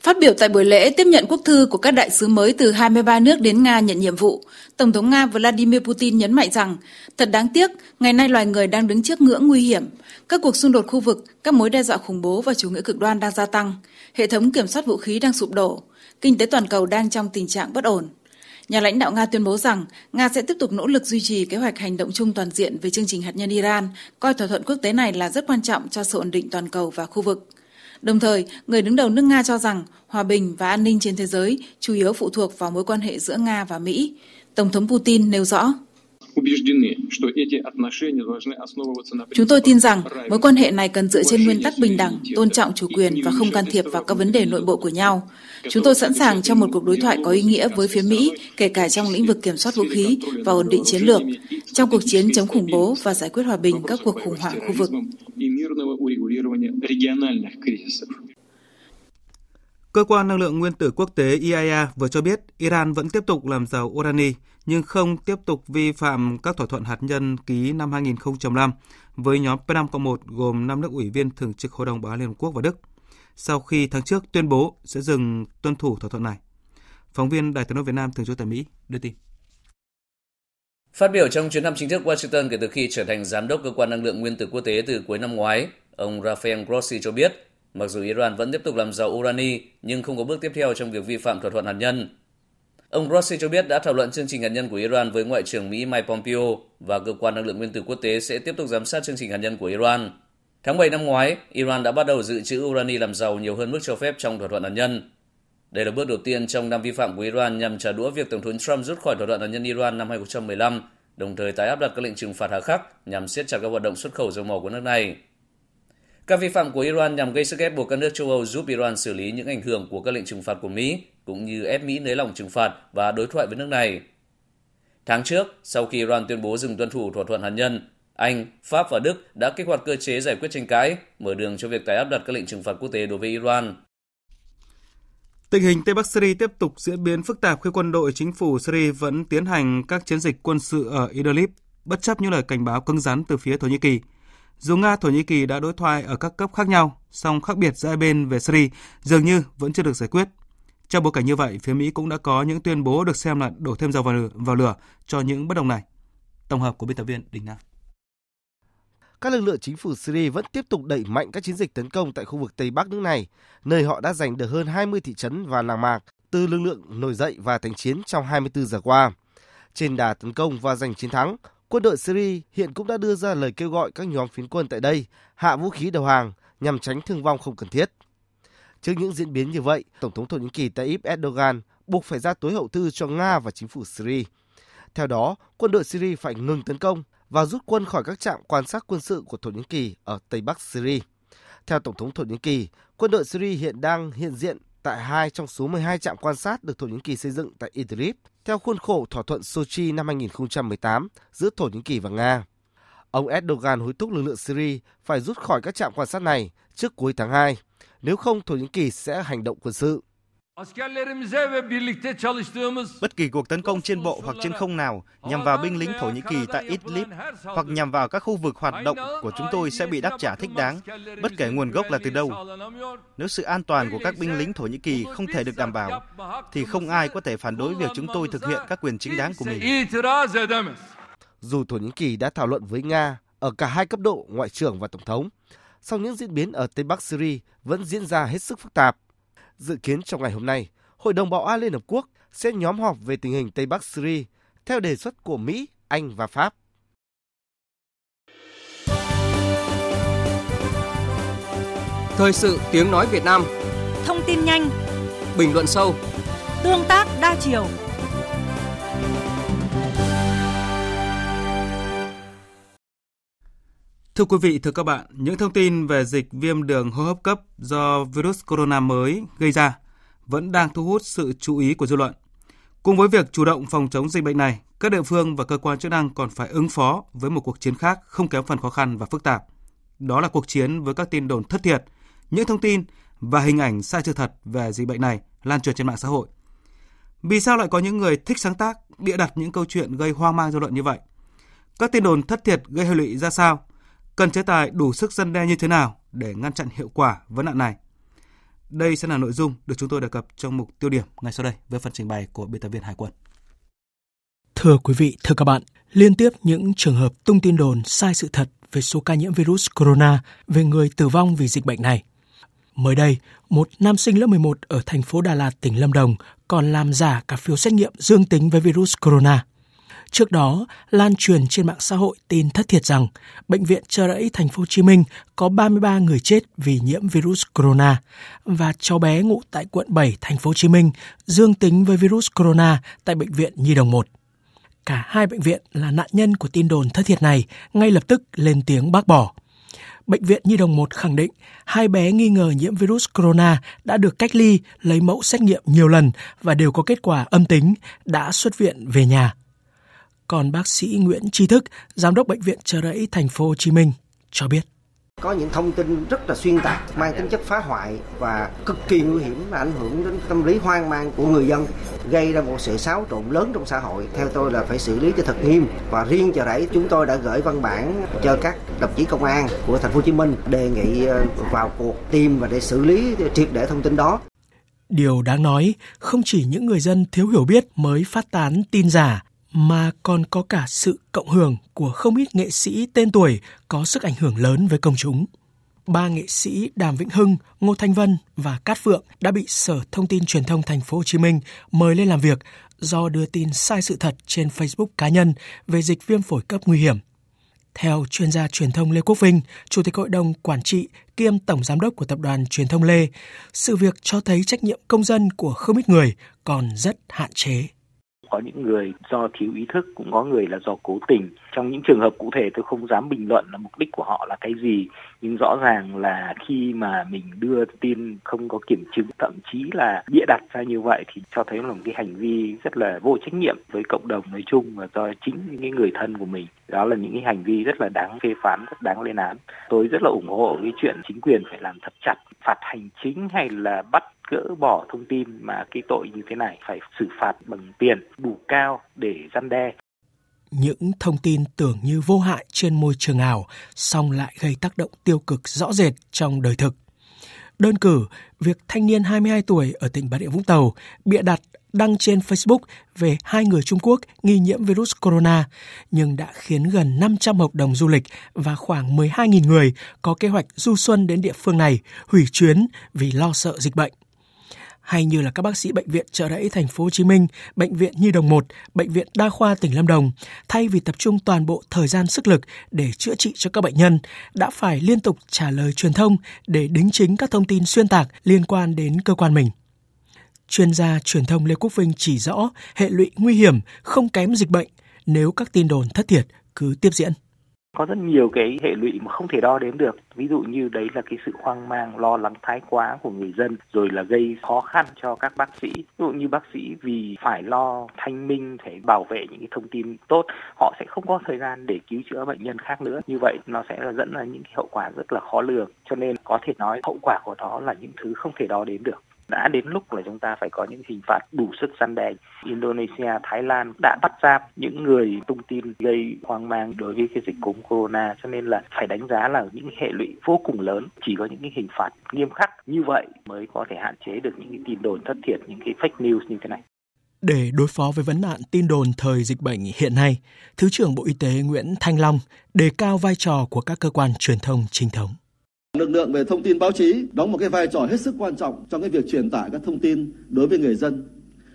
Phát biểu tại buổi lễ tiếp nhận quốc thư của các đại sứ mới từ 23 nước đến Nga nhận nhiệm vụ, Tổng thống Nga Vladimir Putin nhấn mạnh rằng, thật đáng tiếc, ngày nay loài người đang đứng trước ngưỡng nguy hiểm. Các cuộc xung đột khu vực, các mối đe dọa khủng bố và chủ nghĩa cực đoan đang gia tăng, hệ thống kiểm soát vũ khí đang sụp đổ, kinh tế toàn cầu đang trong tình trạng bất ổn. Nhà lãnh đạo Nga tuyên bố rằng Nga sẽ tiếp tục nỗ lực duy trì kế hoạch hành động chung toàn diện về chương trình hạt nhân Iran, coi thỏa thuận quốc tế này là rất quan trọng cho sự ổn định toàn cầu và khu vực. Đồng thời, người đứng đầu nước Nga cho rằng hòa bình và an ninh trên thế giới chủ yếu phụ thuộc vào mối quan hệ giữa Nga và Mỹ. Tổng thống Putin nêu rõ. Chúng tôi tin rằng mối quan hệ này cần dựa trên nguyên tắc bình đẳng, tôn trọng chủ quyền và không can thiệp vào các vấn đề nội bộ của nhau. Chúng tôi sẵn sàng cho một cuộc đối thoại có ý nghĩa với phía Mỹ, kể cả trong lĩnh vực kiểm soát vũ khí và ổn định chiến lược, trong cuộc chiến chống khủng bố và giải quyết hòa bình các cuộc khủng hoảng khu vực. Cơ quan năng lượng nguyên tử quốc tế IAEA vừa cho biết Iran vẫn tiếp tục làm giàu urani nhưng không tiếp tục vi phạm các thỏa thuận hạt nhân ký năm 2005 với nhóm P5-1 gồm 5 nước ủy viên thường trực Hội đồng Bảo an Liên Hợp Quốc và Đức, sau khi tháng trước tuyên bố sẽ dừng tuân thủ thỏa thuận này. Phóng viên Đài tiếng nói Việt Nam thường trú tại Mỹ đưa tin. Phát biểu trong chuyến thăm chính thức Washington kể từ khi trở thành giám đốc cơ quan năng lượng nguyên tử quốc tế từ cuối năm ngoái, ông Rafael Grossi cho biết Mặc dù Iran vẫn tiếp tục làm giàu urani, nhưng không có bước tiếp theo trong việc vi phạm thỏa thuận hạt nhân. Ông Grossi cho biết đã thảo luận chương trình hạt nhân của Iran với Ngoại trưởng Mỹ Mike Pompeo và Cơ quan Năng lượng Nguyên tử Quốc tế sẽ tiếp tục giám sát chương trình hạt nhân của Iran. Tháng 7 năm ngoái, Iran đã bắt đầu dự trữ urani làm giàu nhiều hơn mức cho phép trong thỏa thuận hạt nhân. Đây là bước đầu tiên trong năm vi phạm của Iran nhằm trả đũa việc Tổng thống Trump rút khỏi thỏa thuận hạt nhân Iran năm 2015, đồng thời tái áp đặt các lệnh trừng phạt hà khắc nhằm siết chặt các hoạt động xuất khẩu dầu mỏ của nước này. Các vi phạm của Iran nhằm gây sức ép buộc các nước châu Âu giúp Iran xử lý những ảnh hưởng của các lệnh trừng phạt của Mỹ, cũng như ép Mỹ nới lỏng trừng phạt và đối thoại với nước này. Tháng trước, sau khi Iran tuyên bố dừng tuân thủ thỏa thuận hạt nhân, Anh, Pháp và Đức đã kích hoạt cơ chế giải quyết tranh cãi, mở đường cho việc tái áp đặt các lệnh trừng phạt quốc tế đối với Iran. Tình hình Tây Bắc Syria tiếp tục diễn biến phức tạp khi quân đội chính phủ Syria vẫn tiến hành các chiến dịch quân sự ở Idlib, bất chấp những lời cảnh báo cứng rắn từ phía Thổ Nhĩ Kỳ – dù Nga Thổ Nhĩ Kỳ đã đối thoại ở các cấp khác nhau, song khác biệt giữa hai bên về Syria dường như vẫn chưa được giải quyết. Trong bối cảnh như vậy, phía Mỹ cũng đã có những tuyên bố được xem là đổ thêm dầu vào lửa, vào lửa cho những bất đồng này. Tổng hợp của biên tập viên Đình Nam. Các lực lượng chính phủ Syria vẫn tiếp tục đẩy mạnh các chiến dịch tấn công tại khu vực Tây Bắc nước này, nơi họ đã giành được hơn 20 thị trấn và làng mạc từ lực lượng nổi dậy và thành chiến trong 24 giờ qua. Trên đà tấn công và giành chiến thắng, Quân đội Syria hiện cũng đã đưa ra lời kêu gọi các nhóm phiến quân tại đây hạ vũ khí đầu hàng nhằm tránh thương vong không cần thiết. Trước những diễn biến như vậy, Tổng thống Thổ Nhĩ Kỳ Tayyip Erdogan buộc phải ra tối hậu thư cho Nga và chính phủ Syria. Theo đó, quân đội Syria phải ngừng tấn công và rút quân khỏi các trạm quan sát quân sự của Thổ Nhĩ Kỳ ở Tây Bắc Syria. Theo Tổng thống Thổ Nhĩ Kỳ, quân đội Syria hiện đang hiện diện tại hai trong số 12 trạm quan sát được Thổ Nhĩ Kỳ xây dựng tại Idlib theo khuôn khổ thỏa thuận Sochi năm 2018 giữa Thổ Nhĩ Kỳ và Nga. Ông Erdogan hối thúc lực lượng Syria phải rút khỏi các trạm quan sát này trước cuối tháng 2, nếu không Thổ Nhĩ Kỳ sẽ hành động quân sự. Bất kỳ cuộc tấn công trên bộ hoặc trên không nào nhằm vào binh lính Thổ Nhĩ Kỳ tại Idlib hoặc nhằm vào các khu vực hoạt động của chúng tôi sẽ bị đáp trả thích đáng, bất kể nguồn gốc là từ đâu. Nếu sự an toàn của các binh lính Thổ Nhĩ Kỳ không thể được đảm bảo, thì không ai có thể phản đối việc chúng tôi thực hiện các quyền chính đáng của mình. Dù Thổ Nhĩ Kỳ đã thảo luận với Nga ở cả hai cấp độ ngoại trưởng và tổng thống, song những diễn biến ở Tây Bắc Syria vẫn diễn ra hết sức phức tạp. Dự kiến trong ngày hôm nay, Hội đồng Bảo an Liên Hợp Quốc sẽ nhóm họp về tình hình Tây Bắc Syria theo đề xuất của Mỹ, Anh và Pháp. Thời sự tiếng nói Việt Nam. Thông tin nhanh. Bình luận sâu. Tương tác đa chiều Thưa quý vị, thưa các bạn, những thông tin về dịch viêm đường hô hấp cấp do virus corona mới gây ra vẫn đang thu hút sự chú ý của dư luận. Cùng với việc chủ động phòng chống dịch bệnh này, các địa phương và cơ quan chức năng còn phải ứng phó với một cuộc chiến khác không kém phần khó khăn và phức tạp. Đó là cuộc chiến với các tin đồn thất thiệt, những thông tin và hình ảnh sai sự thật về dịch bệnh này lan truyền trên mạng xã hội. Vì sao lại có những người thích sáng tác, bịa đặt những câu chuyện gây hoang mang dư luận như vậy? Các tin đồn thất thiệt gây hệ lụy ra sao? Cần chế tài đủ sức dân đe như thế nào để ngăn chặn hiệu quả vấn nạn này? Đây sẽ là nội dung được chúng tôi đề cập trong mục tiêu điểm ngay sau đây với phần trình bày của biên tập viên Hải quân. Thưa quý vị, thưa các bạn, liên tiếp những trường hợp tung tin đồn sai sự thật về số ca nhiễm virus corona, về người tử vong vì dịch bệnh này. Mới đây, một nam sinh lớp 11 ở thành phố Đà Lạt, tỉnh Lâm Đồng còn làm giả cả phiếu xét nghiệm dương tính với virus corona. Trước đó, lan truyền trên mạng xã hội tin thất thiệt rằng bệnh viện Chợ Rẫy thành phố Hồ Chí Minh có 33 người chết vì nhiễm virus corona và cháu bé ngụ tại quận 7 thành phố Hồ Chí Minh dương tính với virus corona tại bệnh viện Nhi đồng 1. Cả hai bệnh viện là nạn nhân của tin đồn thất thiệt này ngay lập tức lên tiếng bác bỏ. Bệnh viện Nhi đồng 1 khẳng định hai bé nghi ngờ nhiễm virus corona đã được cách ly, lấy mẫu xét nghiệm nhiều lần và đều có kết quả âm tính, đã xuất viện về nhà. Còn bác sĩ Nguyễn Tri Thức, giám đốc bệnh viện Chợ Rẫy thành phố Hồ Chí Minh cho biết. Có những thông tin rất là xuyên tạc mang tính chất phá hoại và cực kỳ nguy hiểm và ảnh hưởng đến tâm lý hoang mang của người dân gây ra một sự xáo trộn lớn trong xã hội. Theo tôi là phải xử lý cho thật nghiêm. Và riêng chợ rẫy chúng tôi đã gửi văn bản cho các đồng chí công an của thành phố Hồ Chí Minh đề nghị ờ, vào cuộc tìm và để xử lý triệt để thông tin đó. Điều đáng nói, không chỉ những người dân thiếu hiểu biết mới phát tán tin giả mà còn có cả sự cộng hưởng của không ít nghệ sĩ tên tuổi có sức ảnh hưởng lớn với công chúng. Ba nghệ sĩ Đàm Vĩnh Hưng, Ngô Thanh Vân và Cát Phượng đã bị Sở Thông tin Truyền thông Thành phố Hồ Chí Minh mời lên làm việc do đưa tin sai sự thật trên Facebook cá nhân về dịch viêm phổi cấp nguy hiểm. Theo chuyên gia truyền thông Lê Quốc Vinh, Chủ tịch Hội đồng Quản trị kiêm Tổng Giám đốc của Tập đoàn Truyền thông Lê, sự việc cho thấy trách nhiệm công dân của không ít người còn rất hạn chế có những người do thiếu ý thức cũng có người là do cố tình trong những trường hợp cụ thể tôi không dám bình luận là mục đích của họ là cái gì, nhưng rõ ràng là khi mà mình đưa tin không có kiểm chứng, thậm chí là bịa đặt ra như vậy thì cho thấy là một cái hành vi rất là vô trách nhiệm với cộng đồng nói chung và do chính những người thân của mình. Đó là những cái hành vi rất là đáng phê phán, rất đáng lên án. Tôi rất là ủng hộ cái chuyện chính quyền phải làm thật chặt, phạt hành chính hay là bắt gỡ bỏ thông tin mà cái tội như thế này phải xử phạt bằng tiền đủ cao để răn đe những thông tin tưởng như vô hại trên môi trường ảo song lại gây tác động tiêu cực rõ rệt trong đời thực. Đơn cử, việc thanh niên 22 tuổi ở tỉnh Bà Rịa Vũng Tàu bịa đặt đăng trên Facebook về hai người Trung Quốc nghi nhiễm virus corona, nhưng đã khiến gần 500 hợp đồng du lịch và khoảng 12.000 người có kế hoạch du xuân đến địa phương này hủy chuyến vì lo sợ dịch bệnh hay như là các bác sĩ bệnh viện Trợ Rẫy thành phố Hồ Chí Minh, bệnh viện Nhi đồng 1, bệnh viện Đa khoa tỉnh Lâm Đồng, thay vì tập trung toàn bộ thời gian sức lực để chữa trị cho các bệnh nhân, đã phải liên tục trả lời truyền thông để đính chính các thông tin xuyên tạc liên quan đến cơ quan mình. Chuyên gia truyền thông Lê Quốc Vinh chỉ rõ hệ lụy nguy hiểm không kém dịch bệnh nếu các tin đồn thất thiệt cứ tiếp diễn có rất nhiều cái hệ lụy mà không thể đo đếm được. Ví dụ như đấy là cái sự hoang mang, lo lắng thái quá của người dân, rồi là gây khó khăn cho các bác sĩ. Ví dụ như bác sĩ vì phải lo thanh minh, phải bảo vệ những cái thông tin tốt, họ sẽ không có thời gian để cứu chữa bệnh nhân khác nữa. Như vậy, nó sẽ là dẫn ra những cái hậu quả rất là khó lường. Cho nên có thể nói hậu quả của nó là những thứ không thể đo đếm được đã đến lúc là chúng ta phải có những hình phạt đủ sức gian đe. Indonesia, Thái Lan đã bắt giam những người tung tin gây hoang mang đối với cái dịch cúm corona cho nên là phải đánh giá là những hệ lụy vô cùng lớn. Chỉ có những cái hình phạt nghiêm khắc như vậy mới có thể hạn chế được những cái tin đồn thất thiệt, những cái fake news như thế này. Để đối phó với vấn nạn tin đồn thời dịch bệnh hiện nay, Thứ trưởng Bộ Y tế Nguyễn Thanh Long đề cao vai trò của các cơ quan truyền thông chính thống. Lực lượng về thông tin báo chí đóng một cái vai trò hết sức quan trọng trong cái việc truyền tải các thông tin đối với người dân.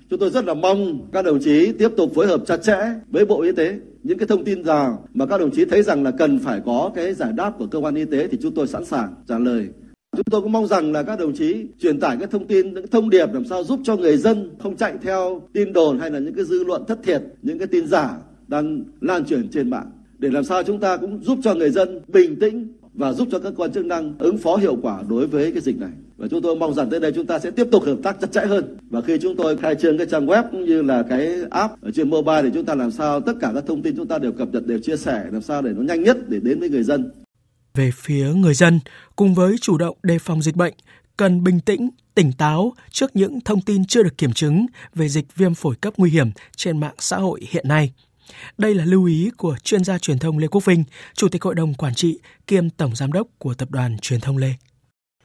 Chúng tôi rất là mong các đồng chí tiếp tục phối hợp chặt chẽ với Bộ Y tế. Những cái thông tin nào mà các đồng chí thấy rằng là cần phải có cái giải đáp của cơ quan y tế thì chúng tôi sẵn sàng trả lời. Chúng tôi cũng mong rằng là các đồng chí truyền tải các thông tin, những thông điệp làm sao giúp cho người dân không chạy theo tin đồn hay là những cái dư luận thất thiệt, những cái tin giả đang lan truyền trên mạng. Để làm sao chúng ta cũng giúp cho người dân bình tĩnh, và giúp cho các quan chức năng ứng phó hiệu quả đối với cái dịch này. Và chúng tôi mong rằng tới đây chúng ta sẽ tiếp tục hợp tác chặt chẽ hơn. Và khi chúng tôi khai trương cái trang web cũng như là cái app ở trên mobile thì chúng ta làm sao tất cả các thông tin chúng ta đều cập nhật, đều chia sẻ làm sao để nó nhanh nhất để đến với người dân. Về phía người dân, cùng với chủ động đề phòng dịch bệnh, cần bình tĩnh, tỉnh táo trước những thông tin chưa được kiểm chứng về dịch viêm phổi cấp nguy hiểm trên mạng xã hội hiện nay. Đây là lưu ý của chuyên gia truyền thông Lê Quốc Vinh, Chủ tịch Hội đồng Quản trị kiêm Tổng Giám đốc của Tập đoàn Truyền thông Lê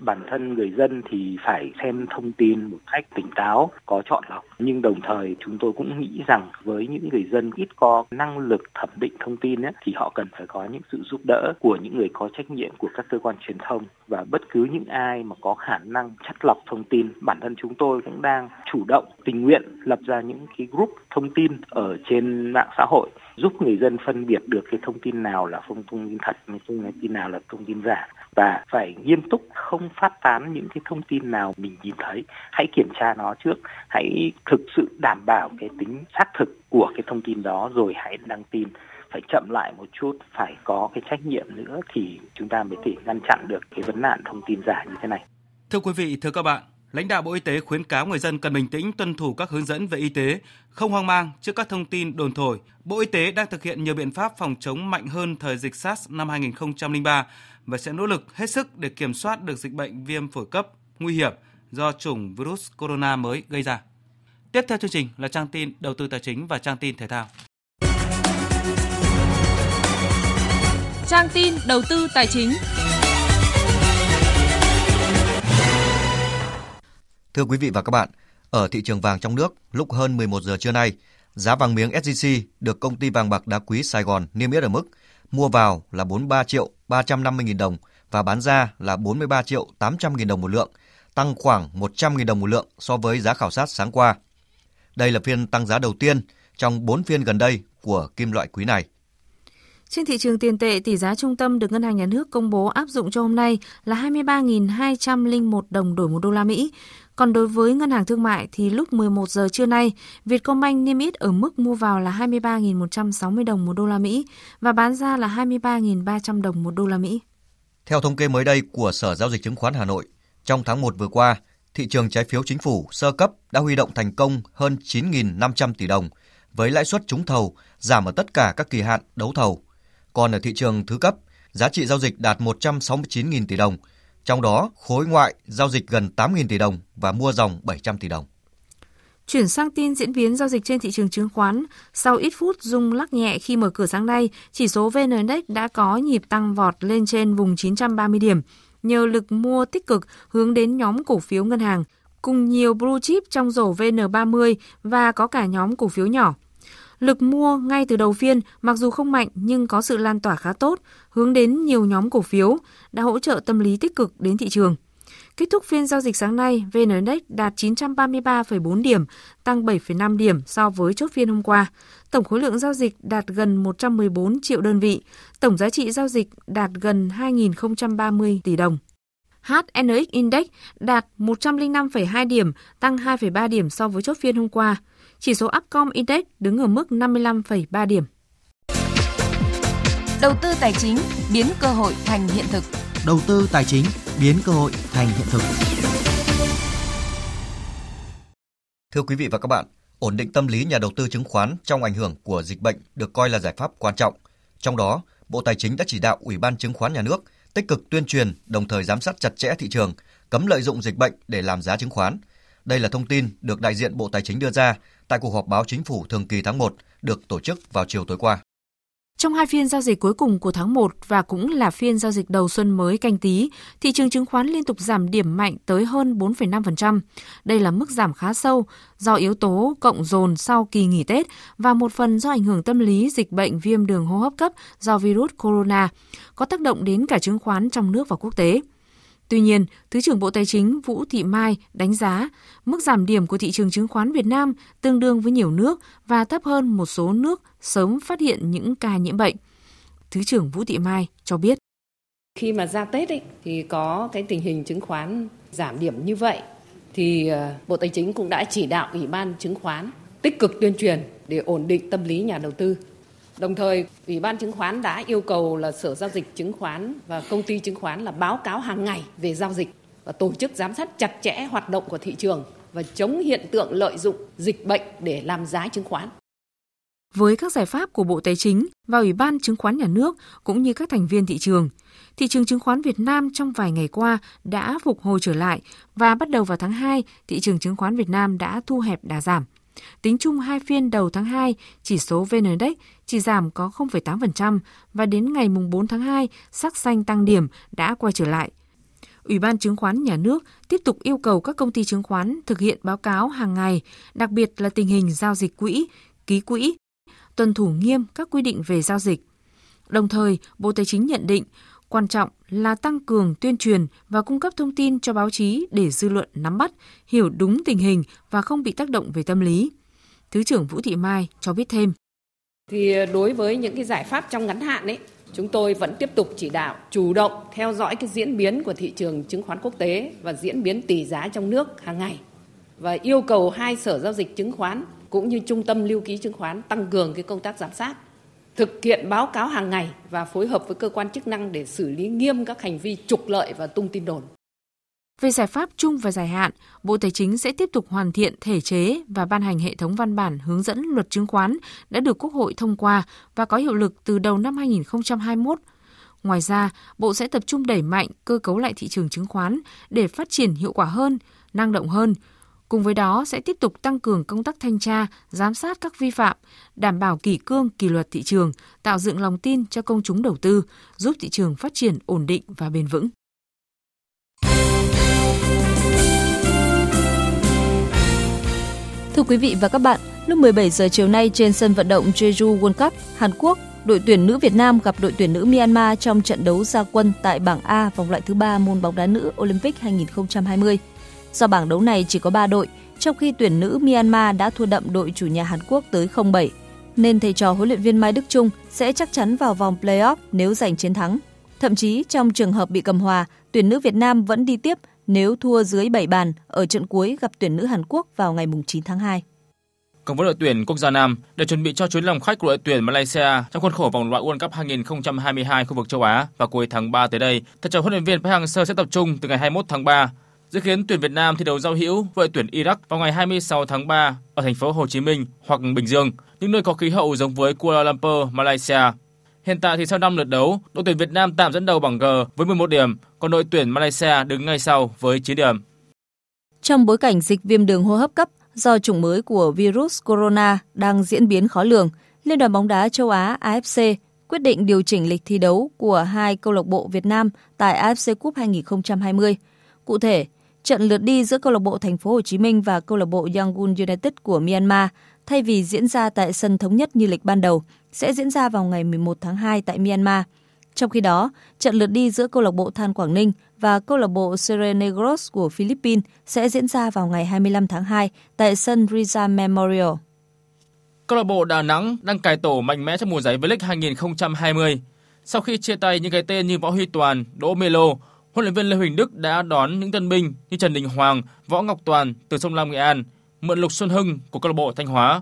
bản thân người dân thì phải xem thông tin một cách tỉnh táo, có chọn lọc. Nhưng đồng thời chúng tôi cũng nghĩ rằng với những người dân ít có năng lực thẩm định thông tin ấy, thì họ cần phải có những sự giúp đỡ của những người có trách nhiệm của các cơ quan truyền thông và bất cứ những ai mà có khả năng chắt lọc thông tin. Bản thân chúng tôi cũng đang chủ động tình nguyện lập ra những cái group thông tin ở trên mạng xã hội giúp người dân phân biệt được cái thông tin nào là thông tin thật, thông tin nào là thông tin giả và phải nghiêm túc không phát tán những cái thông tin nào mình nhìn thấy. Hãy kiểm tra nó trước, hãy thực sự đảm bảo cái tính xác thực của cái thông tin đó rồi hãy đăng tin phải chậm lại một chút, phải có cái trách nhiệm nữa thì chúng ta mới thể ngăn chặn được cái vấn nạn thông tin giả như thế này. Thưa quý vị, thưa các bạn, lãnh đạo Bộ Y tế khuyến cáo người dân cần bình tĩnh tuân thủ các hướng dẫn về y tế, không hoang mang trước các thông tin đồn thổi. Bộ Y tế đang thực hiện nhiều biện pháp phòng chống mạnh hơn thời dịch SARS năm 2003 và sẽ nỗ lực hết sức để kiểm soát được dịch bệnh viêm phổi cấp nguy hiểm do chủng virus corona mới gây ra. Tiếp theo chương trình là trang tin đầu tư tài chính và trang tin thể thao. Trang tin đầu tư tài chính. Thưa quý vị và các bạn, ở thị trường vàng trong nước, lúc hơn 11 giờ trưa nay, giá vàng miếng SJC được công ty vàng bạc đá quý Sài Gòn niêm yết ở mức mua vào là 43 triệu 350 nghìn đồng và bán ra là 43 triệu 800 nghìn đồng một lượng, tăng khoảng 100 nghìn đồng một lượng so với giá khảo sát sáng qua. Đây là phiên tăng giá đầu tiên trong 4 phiên gần đây của kim loại quý này. Trên thị trường tiền tệ, tỷ giá trung tâm được Ngân hàng Nhà nước công bố áp dụng cho hôm nay là 23.201 đồng đổi một đô la Mỹ. Còn đối với ngân hàng thương mại thì lúc 11 giờ trưa nay, Vietcombank niêm yết ở mức mua vào là 23.160 đồng một đô la Mỹ và bán ra là 23.300 đồng một đô la Mỹ. Theo thống kê mới đây của Sở Giao dịch Chứng khoán Hà Nội, trong tháng 1 vừa qua, thị trường trái phiếu chính phủ sơ cấp đã huy động thành công hơn 9.500 tỷ đồng, với lãi suất trúng thầu giảm ở tất cả các kỳ hạn đấu thầu. Còn ở thị trường thứ cấp, giá trị giao dịch đạt 169.000 tỷ đồng, trong đó khối ngoại giao dịch gần 8.000 tỷ đồng và mua dòng 700 tỷ đồng. Chuyển sang tin diễn biến giao dịch trên thị trường chứng khoán, sau ít phút rung lắc nhẹ khi mở cửa sáng nay, chỉ số VN Index đã có nhịp tăng vọt lên trên vùng 930 điểm, nhờ lực mua tích cực hướng đến nhóm cổ phiếu ngân hàng, cùng nhiều blue chip trong rổ VN30 và có cả nhóm cổ phiếu nhỏ. Lực mua ngay từ đầu phiên mặc dù không mạnh nhưng có sự lan tỏa khá tốt, hướng đến nhiều nhóm cổ phiếu, đã hỗ trợ tâm lý tích cực đến thị trường. Kết thúc phiên giao dịch sáng nay, VN Index đạt 933,4 điểm, tăng 7,5 điểm so với chốt phiên hôm qua. Tổng khối lượng giao dịch đạt gần 114 triệu đơn vị, tổng giá trị giao dịch đạt gần 2.030 tỷ đồng. HNX Index đạt 105,2 điểm, tăng 2,3 điểm so với chốt phiên hôm qua. Chỉ số Upcom Index đứng ở mức 55,3 điểm. Đầu tư tài chính biến cơ hội thành hiện thực. Đầu tư tài chính biến cơ hội thành hiện thực. Thưa quý vị và các bạn, ổn định tâm lý nhà đầu tư chứng khoán trong ảnh hưởng của dịch bệnh được coi là giải pháp quan trọng. Trong đó, Bộ Tài chính đã chỉ đạo Ủy ban Chứng khoán Nhà nước tích cực tuyên truyền, đồng thời giám sát chặt chẽ thị trường, cấm lợi dụng dịch bệnh để làm giá chứng khoán. Đây là thông tin được đại diện Bộ Tài chính đưa ra tại cuộc họp báo chính phủ thường kỳ tháng 1 được tổ chức vào chiều tối qua. Trong hai phiên giao dịch cuối cùng của tháng 1 và cũng là phiên giao dịch đầu xuân mới canh tí, thị trường chứng khoán liên tục giảm điểm mạnh tới hơn 4,5%. Đây là mức giảm khá sâu do yếu tố cộng dồn sau kỳ nghỉ Tết và một phần do ảnh hưởng tâm lý dịch bệnh viêm đường hô hấp cấp do virus corona, có tác động đến cả chứng khoán trong nước và quốc tế. Tuy nhiên, Thứ trưởng Bộ Tài chính Vũ Thị Mai đánh giá mức giảm điểm của thị trường chứng khoán Việt Nam tương đương với nhiều nước và thấp hơn một số nước sớm phát hiện những ca nhiễm bệnh. Thứ trưởng Vũ Thị Mai cho biết. Khi mà ra Tết ấy, thì có cái tình hình chứng khoán giảm điểm như vậy thì ờ, Bộ Tài chính cũng đã chỉ đạo Ủy ban chứng khoán tích cực tuyên truyền để ổn định tâm lý nhà đầu tư Đồng thời, Ủy ban chứng khoán đã yêu cầu là Sở giao dịch chứng khoán và công ty chứng khoán là báo cáo hàng ngày về giao dịch và tổ chức giám sát chặt chẽ hoạt động của thị trường và chống hiện tượng lợi dụng dịch bệnh để làm giá chứng khoán. Với các giải pháp của Bộ Tài chính và Ủy ban Chứng khoán Nhà nước cũng như các thành viên thị trường, thị trường chứng khoán Việt Nam trong vài ngày qua đã phục hồi trở lại và bắt đầu vào tháng 2, thị trường chứng khoán Việt Nam đã thu hẹp đà giảm. Tính chung hai phiên đầu tháng 2, chỉ số VN Index chỉ giảm có 0,8% và đến ngày 4 tháng 2, sắc xanh tăng điểm đã quay trở lại. Ủy ban Chứng khoán Nhà nước tiếp tục yêu cầu các công ty chứng khoán thực hiện báo cáo hàng ngày, đặc biệt là tình hình giao dịch quỹ, ký quỹ, tuân thủ nghiêm các quy định về giao dịch. Đồng thời, Bộ Tài chính nhận định quan trọng là tăng cường tuyên truyền và cung cấp thông tin cho báo chí để dư luận nắm bắt, hiểu đúng tình hình và không bị tác động về tâm lý. Thứ trưởng Vũ Thị Mai cho biết thêm. Thì ờ, đối với những cái giải pháp trong ngắn hạn ấy, chúng tôi vẫn tiếp tục chỉ đạo chủ động theo dõi cái diễn biến của thị trường chứng khoán quốc tế và diễn biến tỷ giá trong nước hàng ngày và yêu cầu hai sở giao dịch chứng khoán cũng như trung tâm lưu ký chứng khoán tăng cường cái công tác giám sát thực hiện báo cáo hàng ngày và phối hợp với cơ quan chức năng để xử lý nghiêm các hành vi trục lợi và tung tin đồn. Về giải pháp chung và dài hạn, Bộ Tài chính sẽ tiếp tục hoàn thiện thể chế và ban hành hệ thống văn bản hướng dẫn luật chứng khoán đã được Quốc hội thông qua và có hiệu lực từ đầu năm 2021. Ngoài ra, Bộ sẽ tập trung đẩy mạnh cơ cấu lại thị trường chứng khoán để phát triển hiệu quả hơn, năng động hơn. Cùng với đó sẽ tiếp tục tăng cường công tác thanh tra, giám sát các vi phạm, đảm bảo kỷ cương, kỷ luật thị trường, tạo dựng lòng tin cho công chúng đầu tư, giúp thị trường phát triển ổn định và bền vững. Thưa quý vị và các bạn, lúc 17 giờ chiều nay trên sân vận động Jeju World Cup, Hàn Quốc, đội tuyển nữ Việt Nam gặp đội tuyển nữ Myanmar trong trận đấu gia quân tại bảng A vòng loại thứ ba môn bóng đá nữ Olympic 2020. Do bảng đấu này chỉ có 3 đội, trong khi tuyển nữ Myanmar đã thua đậm đội chủ nhà Hàn Quốc tới 0-7, nên thầy trò huấn luyện viên Mai Đức Trung sẽ chắc chắn vào vòng playoff nếu giành chiến thắng. Thậm chí trong trường hợp bị cầm hòa, tuyển nữ Việt Nam vẫn đi tiếp nếu thua dưới 7 bàn ở trận cuối gặp tuyển nữ Hàn Quốc vào ngày 9 tháng 2. Còn với đội tuyển quốc gia Nam để chuẩn bị cho chuyến làm khách của đội tuyển Malaysia trong khuôn khổ vòng loại World Cup 2022 khu vực châu Á vào cuối tháng 3 tới đây, thầy trò huấn luyện viên Park Hang-seo sẽ tập trung từ ngày 21 tháng 3 dự kiến tuyển Việt Nam thi đấu giao hữu với tuyển Iraq vào ngày 26 tháng 3 ở thành phố Hồ Chí Minh hoặc Bình Dương, những nơi có khí hậu giống với Kuala Lumpur, Malaysia. Hiện tại thì sau 5 lượt đấu, đội tuyển Việt Nam tạm dẫn đầu bảng G với 11 điểm, còn đội tuyển Malaysia đứng ngay sau với 9 điểm. Trong bối cảnh dịch viêm đường hô hấp cấp do chủng mới của virus corona đang diễn biến khó lường, Liên đoàn bóng đá châu Á AFC quyết định điều chỉnh lịch thi đấu của hai câu lạc bộ Việt Nam tại AFC Cup 2020. Cụ thể, trận lượt đi giữa câu lạc bộ Thành phố Hồ Chí Minh và câu lạc bộ Yangon United của Myanmar thay vì diễn ra tại sân thống nhất như lịch ban đầu sẽ diễn ra vào ngày 11 tháng 2 tại Myanmar. Trong khi đó, trận lượt đi giữa câu lạc bộ Than Quảng Ninh và câu lạc bộ Serenegros của Philippines sẽ diễn ra vào ngày 25 tháng 2 tại sân Rizal Memorial. Câu lạc bộ Đà Nẵng đang cải tổ mạnh mẽ trong mùa giải V-League 2020. Sau khi chia tay những cái tên như Võ Huy Toàn, Đỗ Melo, huấn luyện viên Lê Huỳnh Đức đã đón những tân binh như Trần Đình Hoàng, Võ Ngọc Toàn từ sông Lam Nghệ An, mượn Lục Xuân Hưng của câu lạc bộ Thanh Hóa.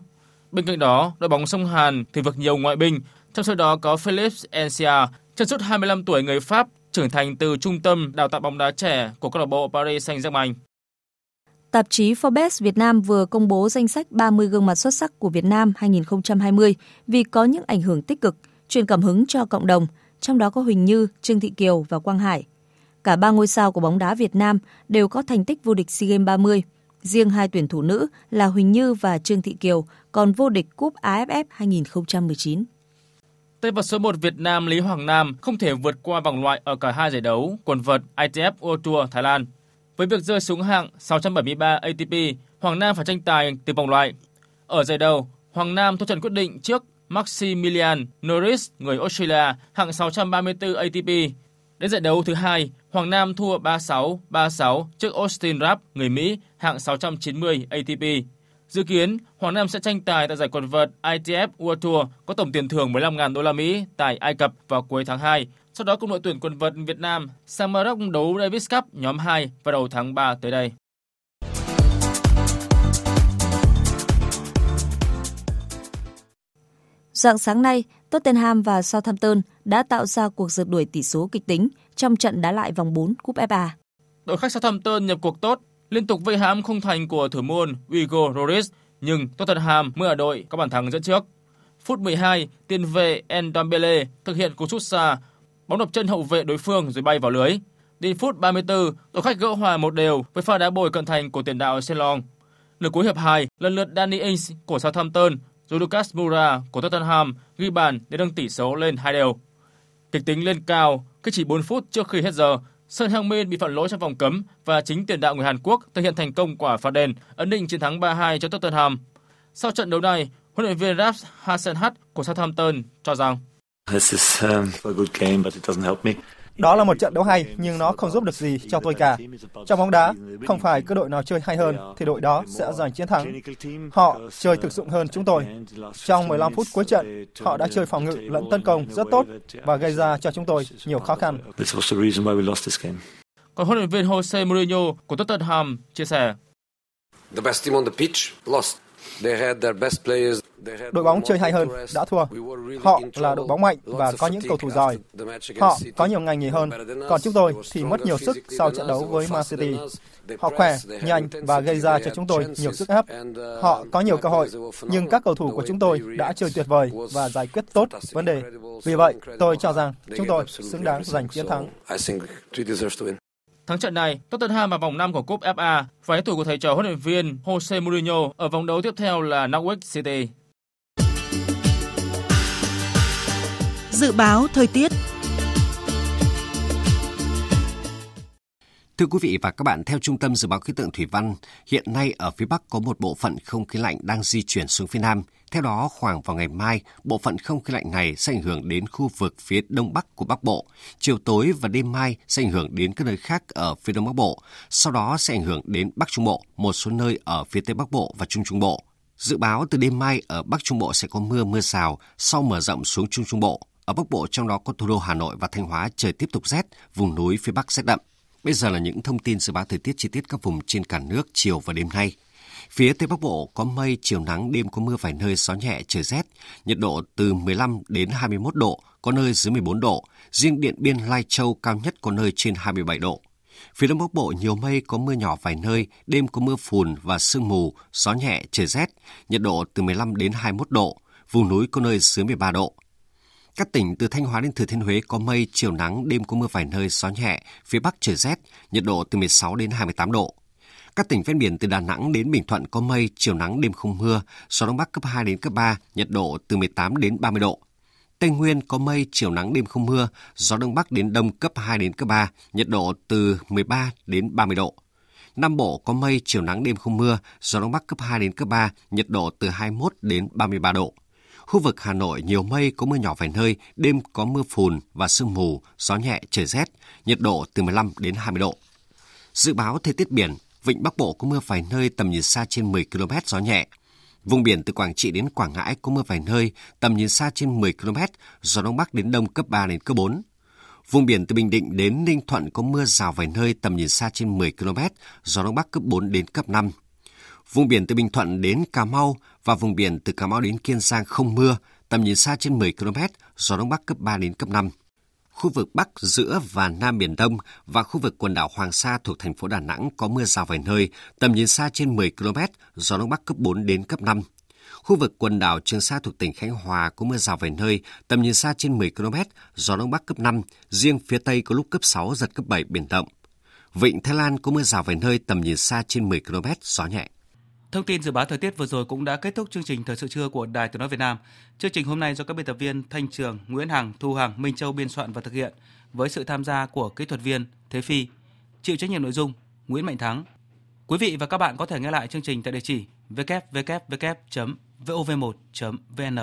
Bên cạnh đó, đội bóng sông Hàn thì vực nhiều ngoại binh, trong số đó có Philippe Encia, chân sút 25 tuổi người Pháp, trưởng thành từ trung tâm đào tạo bóng đá trẻ của câu lạc bộ Paris Saint-Germain. Tạp chí Forbes Việt Nam vừa công bố danh sách 30 gương mặt xuất sắc của Việt Nam 2020 vì có những ảnh hưởng tích cực, truyền cảm hứng cho cộng đồng, trong đó có Huỳnh Như, Trương Thị Kiều và Quang Hải. Cả ba ngôi sao của bóng đá Việt Nam đều có thành tích vô địch SEA Games 30. Riêng hai tuyển thủ nữ là Huỳnh Như và Trương Thị Kiều còn vô địch cúp AFF 2019. Tay vợt số 1 Việt Nam Lý Hoàng Nam không thể vượt qua vòng loại ở cả hai giải đấu quần vợt ITF World Tour Thái Lan. Với việc rơi xuống hạng 673 ATP, Hoàng Nam phải tranh tài từ vòng loại. Ở giải đầu, Hoàng Nam thua trận quyết định trước Maximilian Norris người Australia hạng 634 ATP. Đến giải đấu thứ hai, Hoàng Nam thua 3-6, 3-6 trước Austin Rapp người Mỹ hạng 690 ATP. Dự kiến, Hoàng Nam sẽ tranh tài tại giải quần vợt ITF World Tour có tổng tiền thưởng 15.000 đô la Mỹ tại Ai Cập vào cuối tháng 2. Sau đó cùng đội tuyển quần vợt Việt Nam sang Maroc đấu Davis Cup nhóm 2 vào đầu tháng 3 tới đây. Dạng sáng nay, Tottenham và Southampton đã tạo ra cuộc rượt đuổi tỷ số kịch tính trong trận đá lại vòng 4 Cúp FA. Đội khách Southampton nhập cuộc tốt, liên tục vây hãm không thành của thủ môn Hugo Lloris, nhưng Tottenham mới ở đội có bàn thắng dẫn trước. Phút 12, tiền vệ Ndombele thực hiện cú sút xa, bóng đập chân hậu vệ đối phương rồi bay vào lưới. Đến phút 34, đội khách gỡ hòa một đều với pha đá bồi cận thành của tiền đạo Selong. Lượt cuối hiệp 2, lần lượt Danny Ings của Southampton rồi Lucas Moura của Tottenham ghi bàn để nâng tỷ số lên 2 đều. Kịch tính lên cao khi chỉ 4 phút trước khi hết giờ, Sơn Heung Min bị phạm lỗi trong vòng cấm và chính tiền đạo người Hàn Quốc thực hiện thành công quả phạt đền ấn định chiến thắng 3-2 cho Tottenham. Sau trận đấu này, huấn luyện viên Ralph Hasenhutt của Southampton cho rằng This is um, a good game, but it doesn't help me. Đó là một trận đấu hay nhưng nó không giúp được gì cho tôi cả. Trong bóng đá, không phải cứ đội nào chơi hay hơn thì đội đó sẽ giành chiến thắng. Họ chơi thực dụng hơn chúng tôi. Trong 15 phút cuối trận, họ đã chơi phòng ngự lẫn tấn công rất tốt và gây ra cho chúng tôi nhiều khó khăn. Còn huấn luyện viên Jose Mourinho của Tottenham chia sẻ. The best team on the pitch lost. Đội bóng chơi hay hơn, đã thua. Họ là đội bóng mạnh và có những cầu thủ giỏi. Họ có nhiều ngành nghề hơn. Còn chúng tôi thì mất nhiều sức sau trận đấu với Man City. Họ khỏe, nhanh và gây ra cho chúng tôi nhiều sức ép. Họ có nhiều cơ hội, nhưng các cầu thủ của chúng tôi đã chơi tuyệt vời và giải quyết tốt vấn đề. Vì vậy, tôi cho rằng chúng tôi xứng đáng giành chiến thắng. Thắng trận này, Tottenham vào vòng 5 của cúp FA và đối thủ của thầy trò huấn luyện viên Jose Mourinho ở vòng đấu tiếp theo là Norwich City. Dự báo thời tiết Thưa quý vị và các bạn, theo Trung tâm Dự báo Khí tượng Thủy văn, hiện nay ở phía Bắc có một bộ phận không khí lạnh đang di chuyển xuống phía Nam. Theo đó, khoảng vào ngày mai, bộ phận không khí lạnh này sẽ ảnh hưởng đến khu vực phía Đông Bắc của Bắc Bộ. Chiều tối và đêm mai sẽ ảnh hưởng đến các nơi khác ở phía Đông Bắc Bộ. Sau đó sẽ ảnh hưởng đến Bắc Trung Bộ, một số nơi ở phía Tây Bắc Bộ và Trung Trung Bộ. Dự báo từ đêm mai ở Bắc Trung Bộ sẽ có mưa mưa rào, sau mở rộng xuống Trung Trung Bộ. Ở Bắc Bộ trong đó có thủ đô Hà Nội và Thanh Hóa trời tiếp tục rét, vùng núi phía Bắc rét đậm. Bây giờ là những thông tin dự báo thời tiết chi tiết các vùng trên cả nước chiều và đêm nay. Phía Tây Bắc Bộ có mây, chiều nắng, đêm có mưa vài nơi, gió nhẹ, trời rét. Nhiệt độ từ 15 đến 21 độ, có nơi dưới 14 độ. Riêng Điện Biên, Lai Châu cao nhất có nơi trên 27 độ. Phía Đông Bắc Bộ nhiều mây, có mưa nhỏ vài nơi, đêm có mưa phùn và sương mù, gió nhẹ, trời rét. Nhiệt độ từ 15 đến 21 độ, vùng núi có nơi dưới 13 độ. Các tỉnh từ Thanh Hóa đến Thừa Thiên Huế có mây, chiều nắng, đêm có mưa vài nơi, gió nhẹ, phía Bắc trời rét, nhiệt độ từ 16 đến 28 độ. Các tỉnh ven biển từ Đà Nẵng đến Bình Thuận có mây, chiều nắng, đêm không mưa, gió đông bắc cấp 2 đến cấp 3, nhiệt độ từ 18 đến 30 độ. Tây Nguyên có mây, chiều nắng, đêm không mưa, gió đông bắc đến đông cấp 2 đến cấp 3, nhiệt độ từ 13 đến 30 độ. Nam Bộ có mây, chiều nắng, đêm không mưa, gió đông bắc cấp 2 đến cấp 3, nhiệt độ từ 21 đến 33 độ. Khu vực Hà Nội nhiều mây, có mưa nhỏ vài nơi, đêm có mưa phùn và sương mù, gió nhẹ, trời rét, nhiệt độ từ 15 đến 20 độ. Dự báo thời tiết biển, vịnh Bắc Bộ có mưa vài nơi tầm nhìn xa trên 10 km gió nhẹ. Vùng biển từ Quảng Trị đến Quảng Ngãi có mưa vài nơi, tầm nhìn xa trên 10 km, gió đông bắc đến đông cấp 3 đến cấp 4. Vùng biển từ Bình Định đến Ninh Thuận có mưa rào vài nơi tầm nhìn xa trên 10 km, gió đông bắc cấp 4 đến cấp 5. Vùng biển từ Bình Thuận đến Cà Mau và vùng biển từ Cà Mau đến Kiên Giang không mưa, tầm nhìn xa trên 10 km, gió đông bắc cấp 3 đến cấp 5. Khu vực Bắc, giữa và Nam Biển Đông và khu vực quần đảo Hoàng Sa thuộc thành phố Đà Nẵng có mưa rào vài nơi, tầm nhìn xa trên 10 km, gió đông bắc cấp 4 đến cấp 5. Khu vực quần đảo Trường Sa thuộc tỉnh Khánh Hòa có mưa rào vài nơi, tầm nhìn xa trên 10 km, gió đông bắc cấp 5, riêng phía Tây có lúc cấp 6, giật cấp 7, biển động. Vịnh Thái Lan có mưa rào vài nơi, tầm nhìn xa trên 10 km, gió nhẹ. Thông tin dự báo thời tiết vừa rồi cũng đã kết thúc chương trình Thời sự trưa của Đài Tiếng Nói Việt Nam. Chương trình hôm nay do các biên tập viên Thanh Trường, Nguyễn Hằng, Thu Hằng, Minh Châu biên soạn và thực hiện với sự tham gia của kỹ thuật viên Thế Phi. Chịu trách nhiệm nội dung Nguyễn Mạnh Thắng. Quý vị và các bạn có thể nghe lại chương trình tại địa chỉ www.vov1.vn